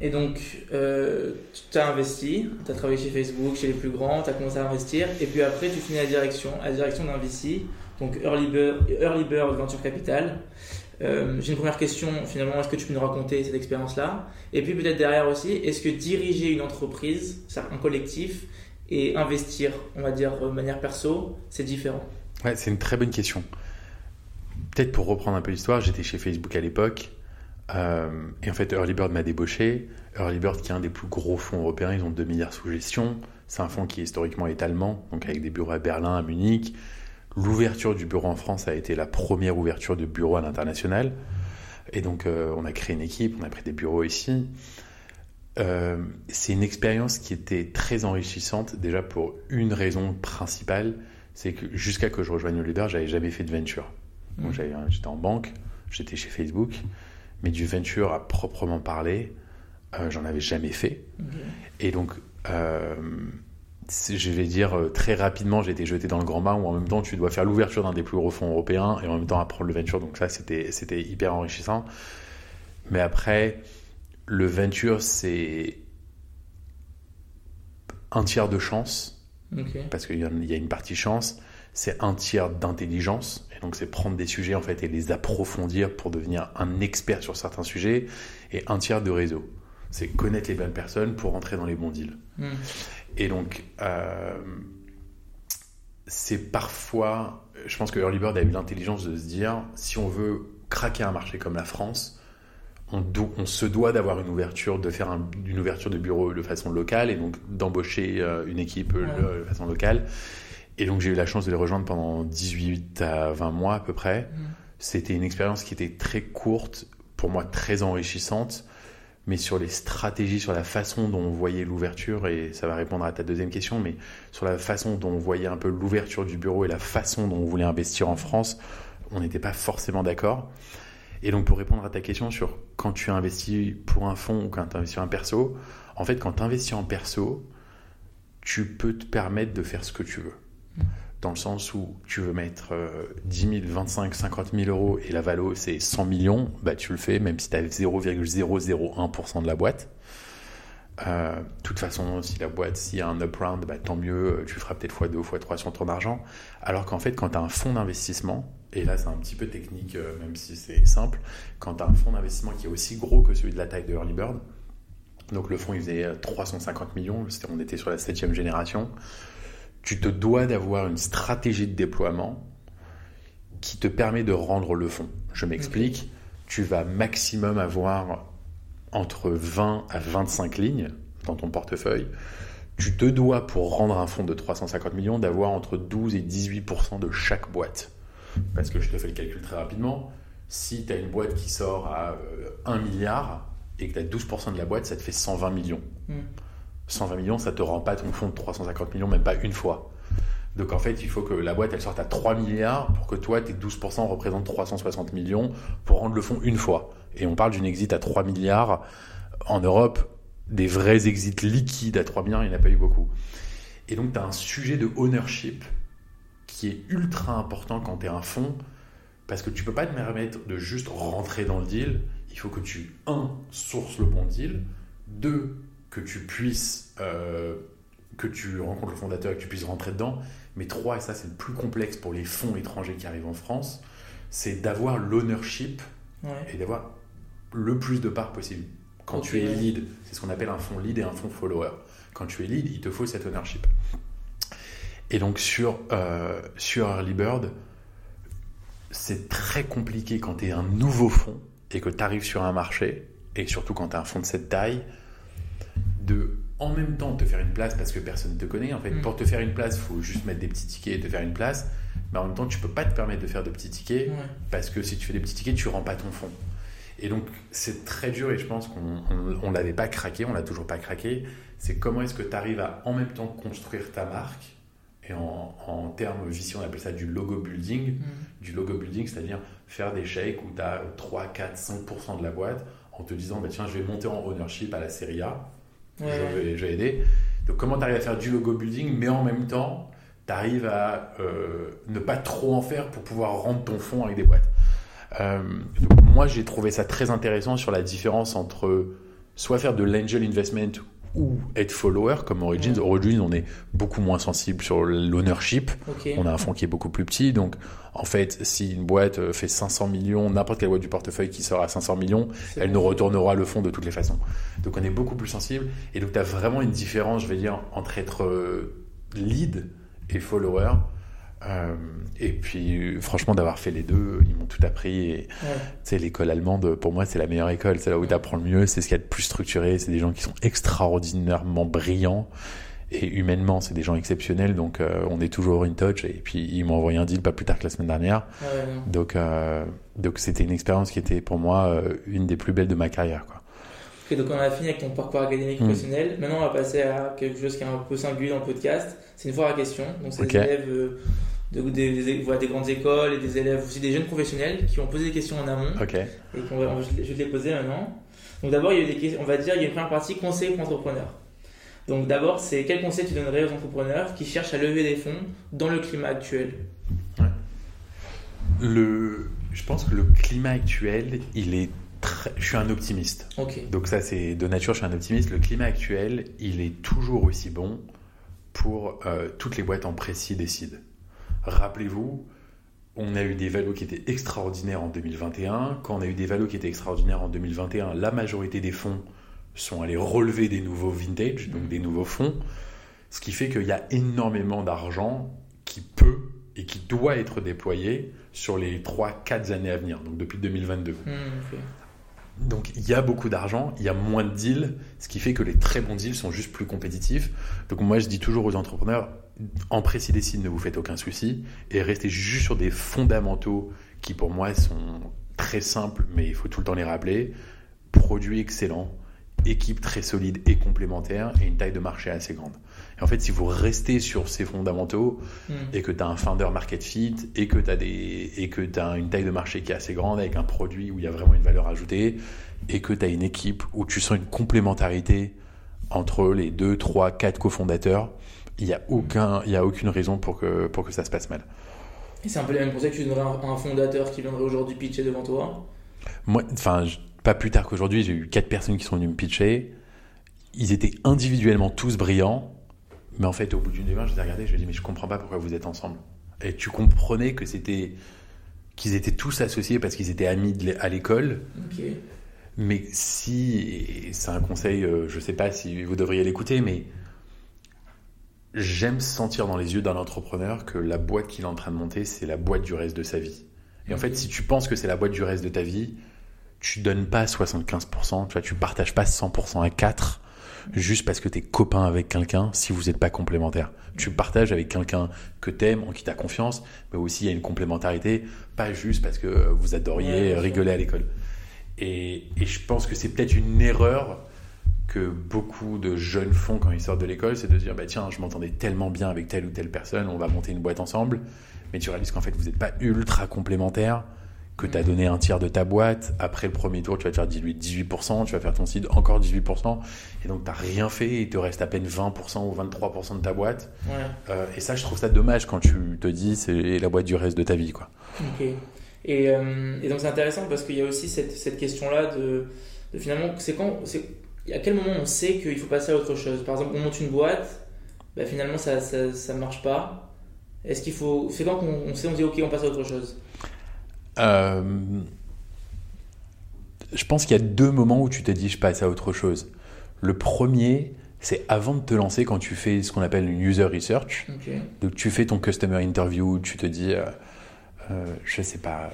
Et donc, euh, tu as investi, tu as travaillé chez Facebook, chez les plus grands, tu as commencé à investir, et puis après, tu finis à la direction, à la direction d'un VC, donc Early Bird, Early Bird Venture Capital. Euh, J'ai une première question, finalement, est-ce que tu peux nous raconter cette expérience-là? Et puis peut-être derrière aussi, est-ce que diriger une entreprise, un collectif, et investir, on va dire, de manière perso, c'est différent? Ouais, c'est une très bonne question. Peut-être pour reprendre un peu l'histoire, j'étais chez Facebook à l'époque. Euh, et en fait, Early Bird m'a débauché. Early Bird, qui est un des plus gros fonds européens, ils ont 2 milliards sous gestion. C'est un fonds qui historiquement est allemand, donc avec des bureaux à Berlin, à Munich. L'ouverture du bureau en France a été la première ouverture de bureau à l'international. Et donc, euh, on a créé une équipe, on a pris des bureaux ici. Euh, c'est une expérience qui était très enrichissante, déjà pour une raison principale, c'est que jusqu'à que je rejoigne Oliver, j'avais jamais fait de venture. Mm. j'avais- j'étais en banque, j'étais chez Facebook, mais du venture à proprement parler, euh, j'en avais jamais fait. Et donc, euh, je vais dire euh, très rapidement, j'ai été jeté dans le grand bain où en même temps tu dois faire l'ouverture d'un des plus gros fonds européens et en même temps apprendre le venture. Donc ça, c'était hyper enrichissant. Mais après, le venture, c'est un tiers de chance parce qu'il y a une partie chance, c'est un tiers d'intelligence, et donc c'est prendre des sujets en fait et les approfondir pour devenir un expert sur certains sujets, et un tiers de réseau, c'est connaître les bonnes personnes pour entrer dans les bons deals. Hmm. Et donc, euh, c'est parfois, je pense que Early Bird a eu l'intelligence de se dire, si on veut craquer un marché comme la France, on, do- on se doit d'avoir une ouverture, de faire un- une ouverture de bureau de façon locale et donc d'embaucher euh, une équipe Ouais. de façon locale. Et donc j'ai eu la chance de les rejoindre pendant 18 à 20 mois à peu près. Mm. C'était une expérience qui était très courte, pour moi très enrichissante, mais sur les stratégies, sur la façon dont on voyait l'ouverture, et ça va répondre à ta deuxième question, mais sur la façon dont on voyait un peu l'ouverture du bureau et la façon dont on voulait investir en France, on n'était pas forcément d'accord. Et donc pour répondre à ta question sur quand tu investis pour un fonds ou quand tu investis en perso, en fait quand tu investis en perso, tu peux te permettre de faire ce que tu veux. Dans le sens où tu veux mettre euh, 10 000, 25, 50 000 euros et la valo c'est 100 millions, bah tu le fais même si tu as 0,001% de la boîte. Euh, De toute façon, si la boîte, s'il y a un up round, bah, tant mieux, tu feras peut-être x2 ou x3 sur ton argent. Alors qu'en fait, quand tu as un fonds d'investissement, et là c'est un petit peu technique, euh, même si c'est simple, quand tu as un fonds d'investissement qui est aussi gros que celui de la taille de Early Bird, donc le fonds il faisait euh, 350 millions, on était sur la septième génération, tu te dois d'avoir une stratégie de déploiement qui te permet de rendre le fonds. Je m'explique, tu vas maximum avoir entre 20 à 25 lignes dans ton portefeuille. Tu te dois, pour rendre un fonds de 350 millions, d'avoir entre 12 et 18% de chaque boîte. Parce que je te fais le calcul très rapidement. Si tu as une boîte qui sort à euh, 1 milliard et que tu as 12% de la boîte, ça te fait 120 millions. Mm. 120 millions, ça te rend pas ton fonds de 350 millions, même pas une fois. Donc en fait, il faut que la boîte elle sorte à 3 milliards pour que toi, tes 12% représentent 360 millions pour rendre le fonds une fois. Et on parle d'une exit à 3 milliards. En Europe, des vrais exits liquides à 3 milliards, il n'y en a pas eu beaucoup. Et donc tu as un sujet de ownership qui est ultra important quand tu es un fonds parce que tu peux pas te permettre de juste rentrer dans le deal. Il faut que tu, un, sources le bon deal, deux, que tu puisses, euh, que tu rencontres le fondateur et que tu puisses rentrer dedans. Mais trois, et ça c'est le plus complexe pour les fonds étrangers qui arrivent en France, c'est d'avoir l'ownership Ouais. et d'avoir le plus de parts possible. Quand tu es lead, c'est ce qu'on appelle un fonds lead et un fonds follower. Quand tu es lead, il te faut cet ownership. Et donc sur, euh, sur Early Bird, c'est très compliqué quand tu es un nouveau fonds et que tu arrives sur un marché, et surtout quand tu as un fonds de cette taille, de en même temps te faire une place parce que personne ne te connaît. En fait, Mm. pour te faire une place, il faut juste mettre des petits tickets et te faire une place. Mais en même temps, tu peux pas te permettre de faire de petits tickets Ouais. parce que si tu fais des petits tickets, tu rends pas ton fonds. Et donc, c'est très dur et je pense qu'on on, on l'avait pas craqué, on l'a toujours pas craqué. C'est comment est-ce que tu arrives à en même temps construire ta marque et en, en termes VC, on appelle ça du logo building. Mm. Du logo building, c'est-à-dire faire des shakes où tu as 3, 4, 5% de la boîte en te disant, bah, tiens, je vais monter en ownership à la série A Ouais. vais aider. Donc comment tu arrives à faire du logo building, mais en même temps, tu arrives à euh, ne pas trop en faire pour pouvoir rendre ton fonds avec des boîtes. Euh, donc moi, j'ai trouvé ça très intéressant sur la différence entre soit faire de l'angel investment ou être follower comme Origins. Ouais. Origins, on est beaucoup moins sensible sur l'ownership. On a un fonds qui est beaucoup plus petit. Donc, en fait, si une boîte euh, fait 500 millions, n'importe quelle boîte du portefeuille qui sort à 500 millions, elle nous retournera le fonds de toutes les façons. Donc on est beaucoup plus sensible. Et donc tu as vraiment une différence, je vais dire, entre être euh, lead et follower. Euh, et puis franchement d'avoir fait les deux, ils m'ont tout appris. Et Ouais. l'école allemande, pour moi, c'est la meilleure école. C'est là où tu apprends le mieux, c'est ce qu'il y a de plus structuré. C'est des gens qui sont extraordinairement brillants. Et humainement, c'est des gens exceptionnels. Donc euh, on est toujours in touch. Et puis ils m'ont envoyé un deal pas plus tard que la semaine dernière. Ouais, non. Donc, euh, donc c'était une expérience qui était pour moi euh, une des plus belles de ma carrière. Quoi. Ok, donc on a fini avec ton parcours académique Mm. professionnel. Maintenant, on va passer à quelque chose qui est un peu singulier dans le podcast. C'est une foire à questions. Donc, c'est des élèves de, des, des- voilà, des grandes écoles et des élèves aussi des jeunes professionnels qui ont posé des questions en amont et qu'on va, je vais les poser maintenant. Donc, d'abord, il y a eu des questions, on va dire, il y a une première partie conseil pour entrepreneurs. Donc, d'abord, c'est quel conseil tu donnerais aux entrepreneurs qui cherchent à lever des fonds dans le climat actuel? Le, je pense que le climat actuel, il est très. Je suis un optimiste. Donc ça, c'est de nature, je suis un optimiste. Le climat actuel, il est toujours aussi bon pour euh, toutes les boîtes en précis décident. Rappelez-vous, on a eu des valos qui étaient extraordinaires en 2021. Quand on a eu des valos qui étaient extraordinaires en 2021, la majorité des fonds sont allés relever des nouveaux vintage, donc des nouveaux fonds. Ce qui fait qu'il y a énormément d'argent qui peut et qui doit être déployé sur les 3-4 années à venir, donc depuis 2022. Hmm, ok. Donc il y a beaucoup d'argent, il y a moins de deals, ce qui fait que les très bons deals sont juste plus compétitifs. Donc moi je dis toujours aux entrepreneurs, en précis décide, ne vous faites aucun souci et restez juste sur des fondamentaux qui pour moi sont très simples, mais il faut tout le temps les rappeler. Produit excellent, équipe très solide et complémentaire et une taille de marché assez grande. Et en fait, si vous restez sur ces fondamentaux Hmm. et que tu as un founder market fit et que tu as, des, et que tu as une taille de marché qui est assez grande avec un produit où il y a vraiment une valeur ajoutée et que tu as une équipe où tu sens une complémentarité entre les deux, trois, quatre cofondateurs, il n'y a, aucun, il y a aucune raison pour que, pour que ça se passe mal. Et c'est un peu les mêmes conseils que tu donnerais à un fondateur qui viendrait aujourd'hui pitcher devant toi? Moi, enfin, pas plus tard qu'aujourd'hui, j'ai eu quatre personnes qui sont venues me pitcher. Ils étaient individuellement tous brillants, mais en fait, au bout d'une demi-heure, je les ai regardés, je me ai dit, mais je comprends pas pourquoi vous êtes ensemble. Et tu comprenais que c'était qu'ils étaient tous associés parce qu'ils étaient amis de à l'école. Mais si, c'est un conseil, euh, je sais pas si vous devriez l'écouter, mais j'aime sentir dans les yeux d'un entrepreneur que la boîte qu'il est en train de monter, c'est la boîte du reste de sa vie. Et en fait, si tu penses que c'est la boîte du reste de ta vie, tu donnes pas 75%, tu vois, tu partages pas 100% à 4 juste parce que tu es copain avec quelqu'un si vous n'êtes pas complémentaire. Tu partages avec quelqu'un que t'aimes, en qui tu as confiance, mais aussi il y a une complémentarité, pas juste parce que vous adoriez rigoler à l'école. Et, et je pense que c'est peut-être une erreur que beaucoup de jeunes font quand ils sortent de l'école, c'est de se dire bah tiens, je m'entendais tellement bien avec telle ou telle personne, on va monter une boîte ensemble, mais tu réalises qu'en fait vous n'êtes pas ultra complémentaires, que tu as donné un tiers de ta boîte, après le premier tour tu vas te faire diluer 18%, tu vas faire ton site encore 18%, et donc tu n'as rien fait et il te reste à peine 20% ou 23% de ta boîte. Ouais. Euh, et ça je trouve ça dommage quand tu te dis c'est la boîte du reste de ta vie. quoi. Et, euh, et donc c'est intéressant parce qu'il y a aussi cette, cette question-là de, de finalement, c'est quand, à quel moment on sait qu'il faut passer à autre chose? Par exemple, on monte une boîte, bah, finalement ça, ça, ça marche pas. Est-ce qu'il faut, c'est quand qu'on on sait, on dit ok, on passe à autre chose? Euh, je pense qu'il y a deux moments où tu te dis je passe à autre chose. Le premier, c'est avant de te lancer quand tu fais ce qu'on appelle une user research. Donc tu fais ton customer interview, tu te dis, euh, euh, je sais pas,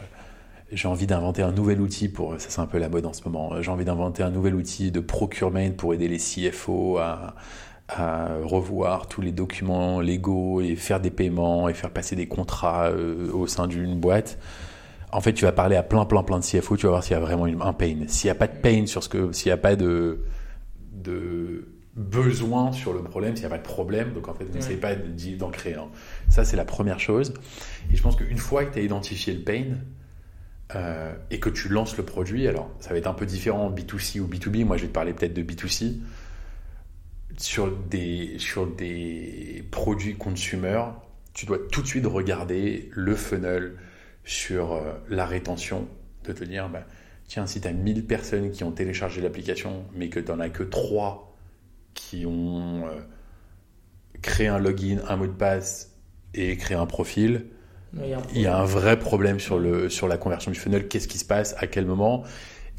j'ai envie d'inventer un nouvel outil pour, ça c'est un peu la mode en ce moment, j'ai envie d'inventer un nouvel outil de procurement pour aider les CFO à, à revoir tous les documents légaux et faire des paiements et faire passer des contrats euh, au sein d'une boîte. En fait, tu vas parler à plein, plein, plein de CFO, tu vas voir s'il y a vraiment une- un pain. S'il n'y a pas de pain sur ce que, s'il n'y a pas de, de besoin sur le problème, s'il n'y a pas de problème, donc en fait, Ouais. n'essaye pas d'en créer un. Ça, c'est la première chose. Et je pense qu'une fois que tu as identifié le pain euh, et que tu lances le produit, alors ça va être un peu différent B2C ou B2B. Moi, je vais te parler peut-être de B2C. Sur des, sur des produits consumer, tu dois tout de suite regarder le funnel sur euh, la rétention, de te dire, bah, tiens, si tu as 1000 personnes qui ont téléchargé l'application, mais que tu n'en as que 3 qui ont euh, créé un login, un mot de passe et créé un profil, il y a un il y a un vrai problème sur, le, sur la conversion du funnel. Qu'est-ce qui se passe À quel moment?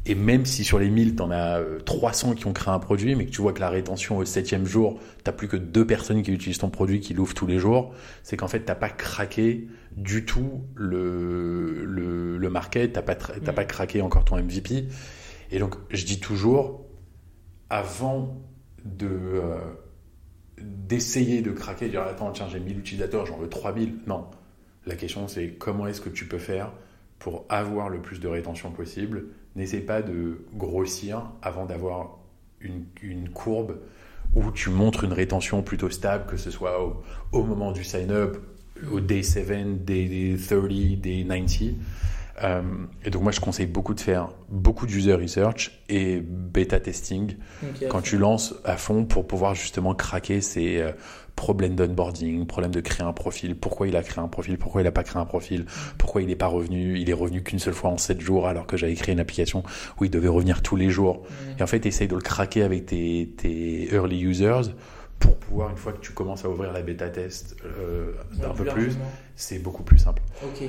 Et même si sur les 1000, tu en as euh, 300 qui ont créé un produit, mais que tu vois que la rétention au septième jour, tu plus que deux personnes qui utilisent ton produit, qui l'ouvrent tous les jours, c'est qu'en fait, tu pas craqué du tout le, le, le market, tu n'as pas, t'as Mm. pas craqué encore ton MVP. Et donc, je dis toujours, avant de... euh, d'essayer de craquer, de dire attends tiens j'ai 1000 utilisateurs, j'en veux 3000. Non, la question, c'est comment est-ce que tu peux faire pour avoir le plus de rétention possible? N'essaie pas de grossir avant d'avoir une, courbe où tu montres une rétention plutôt stable, que ce soit au, au moment du sign-up, au day 7, day 30, day 90. Euh, et donc moi, je conseille beaucoup de faire beaucoup d'user research et bêta testing Ok, quand tu lances à fond pour pouvoir justement craquer ces euh, problèmes d'onboarding, problèmes de créer un profil, pourquoi il a créé un profil, pourquoi il n'a pas créé un profil, pourquoi il n'est pas revenu, il est revenu qu'une seule fois en 7 jours alors que j'avais créé une application où il devait revenir tous les jours. Et en fait, essaye de le craquer avec tes, tes early users pour pouvoir, une fois que tu commences à ouvrir la bêta test euh, Ouais, un peu plus, c'est beaucoup plus simple. Ok.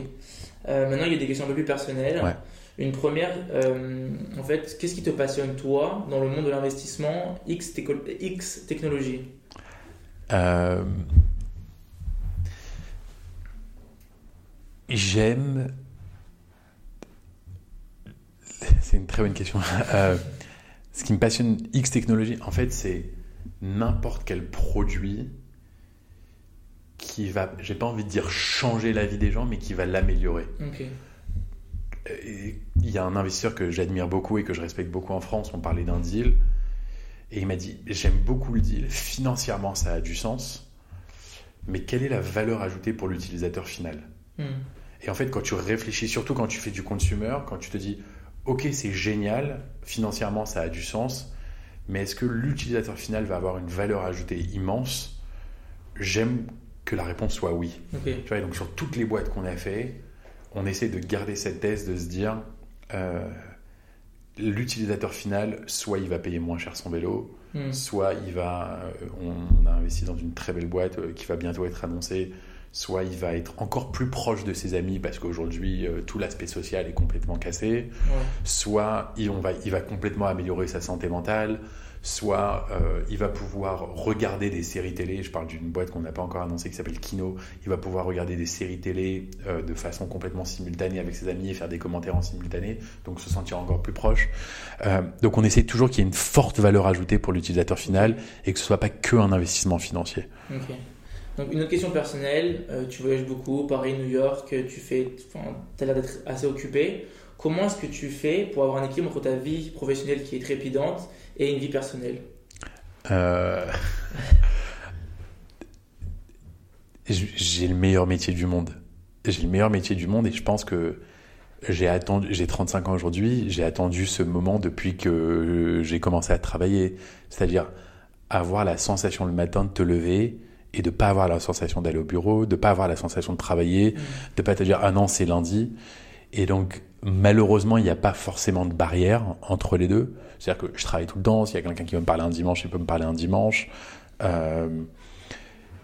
Euh, maintenant, il y a des questions un peu plus personnelles. Ouais. Une première, euh, en fait, qu'est-ce qui te passionne, toi, dans le monde de l'investissement X, X technologie? Euh, J'aime. c'est une très bonne question. Ce qui me passionne, X technologie, en fait, c'est n'importe quel produit qui va, j'ai pas envie de dire changer la vie des gens, mais qui va l'améliorer. Et Il y a un investisseur que j'admire beaucoup et que je respecte beaucoup en France, on parlait d'un deal, et il m'a dit, j'aime beaucoup le deal, financièrement ça a du sens, mais quelle est la valeur ajoutée pour l'utilisateur final? Hmm. Et en fait, quand tu réfléchis, surtout quand tu fais du consumer, quand tu te dis, ok, c'est génial, financièrement ça a du sens, mais est-ce que l'utilisateur final va avoir une valeur ajoutée immense? J'aime que la réponse soit oui. Tu vois, donc sur toutes les boîtes qu'on a fait, on essaie de garder cette thèse de se dire, euh, l'utilisateur final, soit il va payer moins cher son vélo, Hmm. soit il va, euh, on, a investi dans une très belle boîte euh, qui va bientôt être annoncée, soit il va être encore plus proche de ses amis parce qu'aujourd'hui tout l'aspect social est complètement cassé, Ouais. soit il, on va, il va complètement améliorer sa santé mentale, soit euh, il va pouvoir regarder des séries télé, je parle d'une boîte qu'on n'a pas encore annoncée qui s'appelle Kino, il va pouvoir regarder des séries télé euh, de façon complètement simultanée avec ses amis et faire des commentaires en simultané, donc se sentir encore plus proche. Euh, donc on essaie toujours qu'il y ait une forte valeur ajoutée pour l'utilisateur final et que ce soit pas que un investissement financier. Ok. Donc une autre question personnelle, tu voyages beaucoup, Paris, New York, tu fais, as l'air d'être assez occupé. Comment est-ce que tu fais pour avoir un équilibre entre ta vie professionnelle qui est trépidante et une vie personnelle Euh, J'ai le meilleur métier du monde. J'ai le meilleur métier du monde et je pense que j'ai attendu, j'ai 35 ans aujourd'hui, j'ai attendu ce moment depuis que j'ai commencé à travailler. C'est-à-dire avoir la sensation le matin de te lever et de pas avoir la sensation d'aller au bureau, de pas avoir la sensation de travailler, de pas te dire ah non c'est lundi. Et donc malheureusement il n'y a pas forcément de barrière entre les deux. C'est-à-dire que je travaille tout le temps. S'il y a quelqu'un qui veut me parler un dimanche, il peut me parler un dimanche. Euh,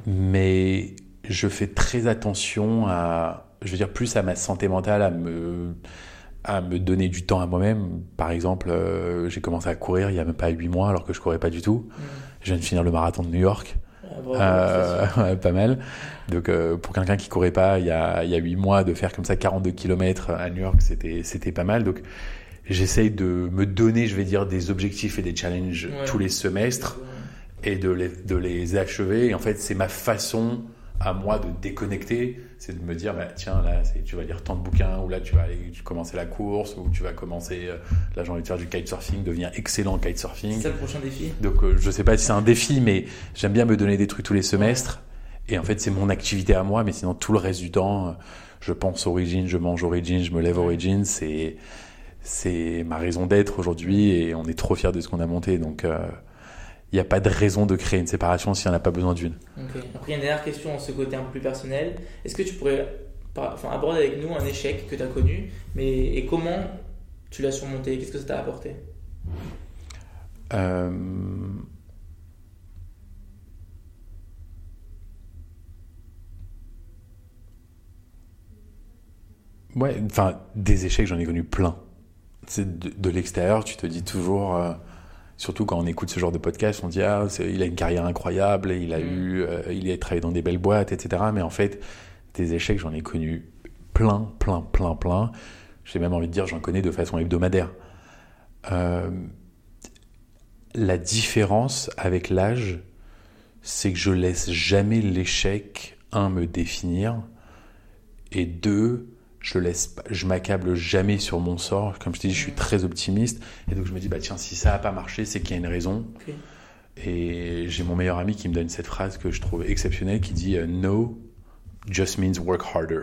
mais je fais très attention à, je veux dire, plus à ma santé mentale, à me, à me donner du temps à moi-même. Par exemple, euh, j'ai commencé à courir il y a même pas huit mois alors que je courais pas du tout. Je viens de finir le marathon de New York. Bravo, Euh, ouais, pas mal. Donc euh, pour quelqu'un qui courait pas il y a il y a huit mois de faire comme ça 42 km à New York, c'était c'était pas mal. Donc j'essaye de me donner, je vais dire, des objectifs et des challenges Ouais. tous les semestres et de les, de les achever. Et en fait, c'est ma façon à moi de déconnecter, c'est de me dire, bah, tiens, là, c'est- tu vas lire tant de bouquins, ou là, tu vas aller commencer la course, ou tu vas commencer, euh, là, j'ai envie de faire du kitesurfing, devenir excellent en C'est kitesurfing. ça le prochain défi? Donc, euh, je sais pas si c'est un défi, mais j'aime bien me donner des trucs tous les semestres. Et en fait, c'est mon activité à moi, mais sinon, tout le reste du temps, je pense Origin, je mange Origin, je me lève Origin, c'est, c'est ma raison d'être aujourd'hui et on est trop fiers de ce qu'on a monté. Donc, euh, il n'y a pas de raison de créer une séparation s'il n'y en a pas besoin d'une. Ok. Après, il y a une dernière question en ce côté un peu plus personnel. Est-ce que tu pourrais enfin, aborder avec nous un échec que tu as connu mais, et comment tu l'as surmonté? Qu'est-ce que ça t'a apporté? Euh, Ouais, enfin, des échecs, j'en ai connu plein. C'est de, de l'extérieur, tu te dis toujours, euh, surtout quand on écoute ce genre de podcast, on dit ah, il a une carrière incroyable, il a Mm. eu, euh, il a travaillé dans des belles boîtes, etc. Mais en fait, des échecs, j'en ai connu plein, plein, plein, plein. J'ai même envie de dire, j'en connais de façon hebdomadaire. Euh, la différence avec l'âge, c'est que je laisse jamais l'échec, un, me définir, et deux, je laisse, pas- je m'accable jamais sur mon sort. Comme je te dis, je suis très optimiste, et donc je me dis, bah tiens, si ça a pas marché, c'est qu'il y a une raison. Et j'ai mon meilleur ami qui me donne cette phrase que je trouve exceptionnelle, qui dit, euh, no just means work harder.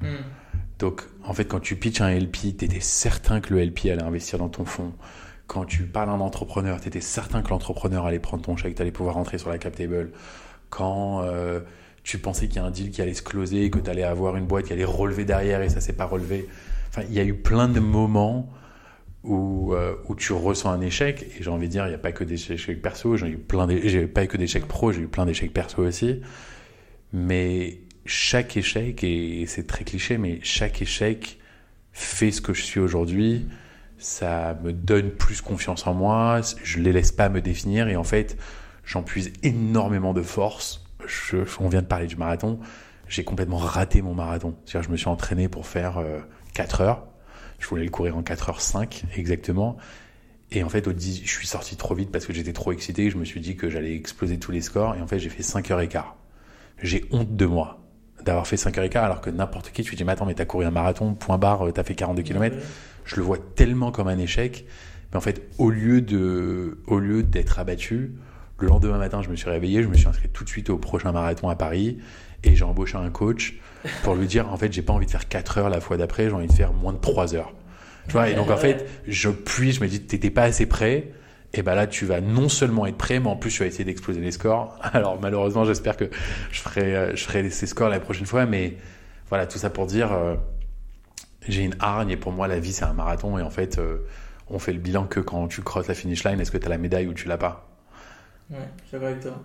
Hmm. Donc, en fait, quand tu pitches un LP, tu étais certain que le LP allait investir dans ton fonds. Quand tu parles à un entrepreneur, tu étais certain que l'entrepreneur allait prendre ton chèque, tu allais pouvoir rentrer sur la cap table. Quand euh, tu pensais qu'il y a un deal qui allait se closer, que tu allais avoir une boîte qui allait relever derrière et ça s'est pas relevé. Enfin, il y a eu plein de moments où, euh, où tu ressens un échec. Et j'ai envie de dire, il n'y a pas que des échecs perso, j'ai eu plein j'ai pas que d'échecs pro, j'ai eu plein d'échecs perso aussi. Mais chaque échec, et c'est très cliché, mais chaque échec fait ce que je suis aujourd'hui. Ça me donne plus confiance en moi. Je les laisse pas me définir. Et en fait, j'en puise énormément de force. Je- on vient de parler du marathon. J'ai complètement raté mon marathon. C'est-à-dire, je me suis entraîné pour faire 4 heures. Je voulais le courir en 4h05 exactement. Et en fait, au 10, je suis sorti trop vite parce que j'étais trop excité. Je me suis dit que j'allais exploser tous les scores. Et en fait, j'ai fait 5h15. J'ai honte de moi d'avoir fait 5h15 alors que n'importe qui, tu te dis, mais attends, mais t'as couru un marathon, point barre, t'as fait 42 km. Je le vois tellement comme un échec. Mais en fait, au lieu de, au lieu d'être abattu, le lendemain matin, je me suis réveillé, je me suis inscrit tout de suite au prochain marathon à Paris et j'ai embauché un coach pour lui dire, en fait, j'ai pas envie de faire 4 heures la fois d'après, j'ai envie de faire moins de 3 heures. Tu vois, et donc en fait, je puis, je me dis, t'étais pas assez prêt? Et ben là, tu vas non seulement être prêt, mais en plus, tu vas essayer d'exploser les scores. Alors malheureusement, j'espère que je ferai, je ferai ces scores la prochaine fois, mais voilà, tout ça pour dire, euh, j'ai une hargne et pour moi, la vie, c'est un marathon et en fait, euh, on fait le bilan que quand tu crosses la finish line, est-ce que tu as la médaille ou tu l'as pas? Ouais, je suis d'accord avec toi.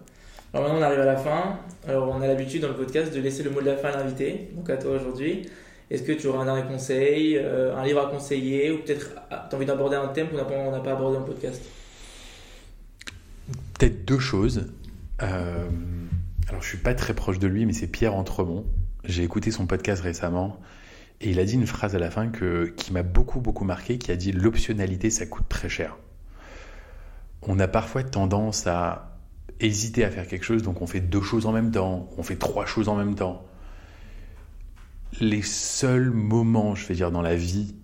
Alors maintenant, on arrive à la fin. Alors, on a l'habitude dans le podcast de laisser le mot de la fin à l'invité, donc à toi aujourd'hui. Est-ce que tu auras un dernier conseil, euh, un livre à conseiller, ou peut-être ah, tu as envie d'aborder un thème qu'on n'a pas, abordé le podcast? Peut-être deux choses. Euh, alors, je suis pas très proche de lui, mais c'est Pierre Entremont. J'ai écouté son podcast récemment et il a dit une phrase à la fin qui m'a beaucoup, beaucoup marqué, qui a dit l'optionnalité, ça coûte très cher. On a parfois tendance à hésiter à faire quelque chose, donc on fait deux choses en même temps, on fait trois choses en même temps. Les seuls moments, je vais dire, dans la vie,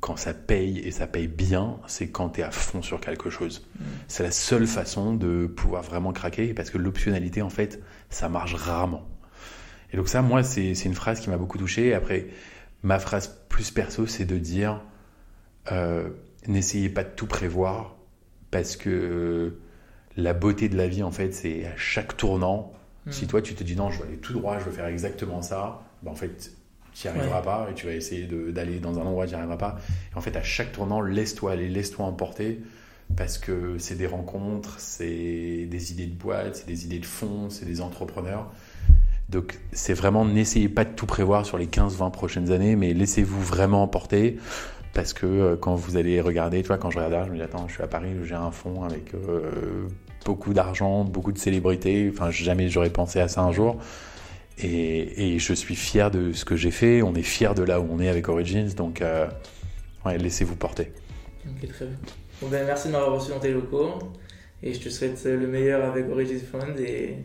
quand ça paye et ça paye bien, c'est quand tu es à fond sur quelque chose. Mm. C'est la seule façon de pouvoir vraiment craquer, parce que l'optionnalité, en fait, ça marche rarement. Et donc ça, moi, c'est une phrase qui m'a beaucoup touché. Après, ma phrase plus perso, c'est de dire euh, n'essayez pas de tout prévoir parce que la beauté de la vie, en fait, c'est à chaque tournant. Hmm. Si toi, tu te dis non, je vais aller tout droit, je veux faire exactement ça, ben, en fait, tu n'y arriveras pas et tu vas essayer d'aller dans un endroit, tu n'y arriveras pas. Et en fait, à chaque tournant, laisse-toi aller, laisse-toi emporter parce que c'est des rencontres, c'est des idées de boîte, c'est des idées de fonds, c'est des entrepreneurs. Donc c'est vraiment, n'essayez pas de tout prévoir sur les 15-20 prochaines années, mais laissez-vous vraiment emporter. Parce que euh, quand vous allez regarder, tu vois, quand je regarde, je me dis, attends, je suis à Paris, j'ai un fonds avec euh, beaucoup d'argent, beaucoup de célébrités. Enfin, jamais j'aurais pensé à ça un jour. Et, et, je suis fier de ce que j'ai fait. On est fier de là où on est avec Origins. Donc, euh, ouais, laissez-vous porter. Ok, très bien. Bon, ben, merci de m'avoir reçu dans tes locaux. Et je te souhaite le meilleur avec Origins Fund. Et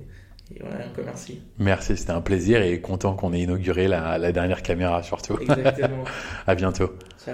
et voilà, encore merci. Merci, c'était un plaisir et content qu'on ait inauguré la, la dernière caméra surtout. Exactement. à bientôt.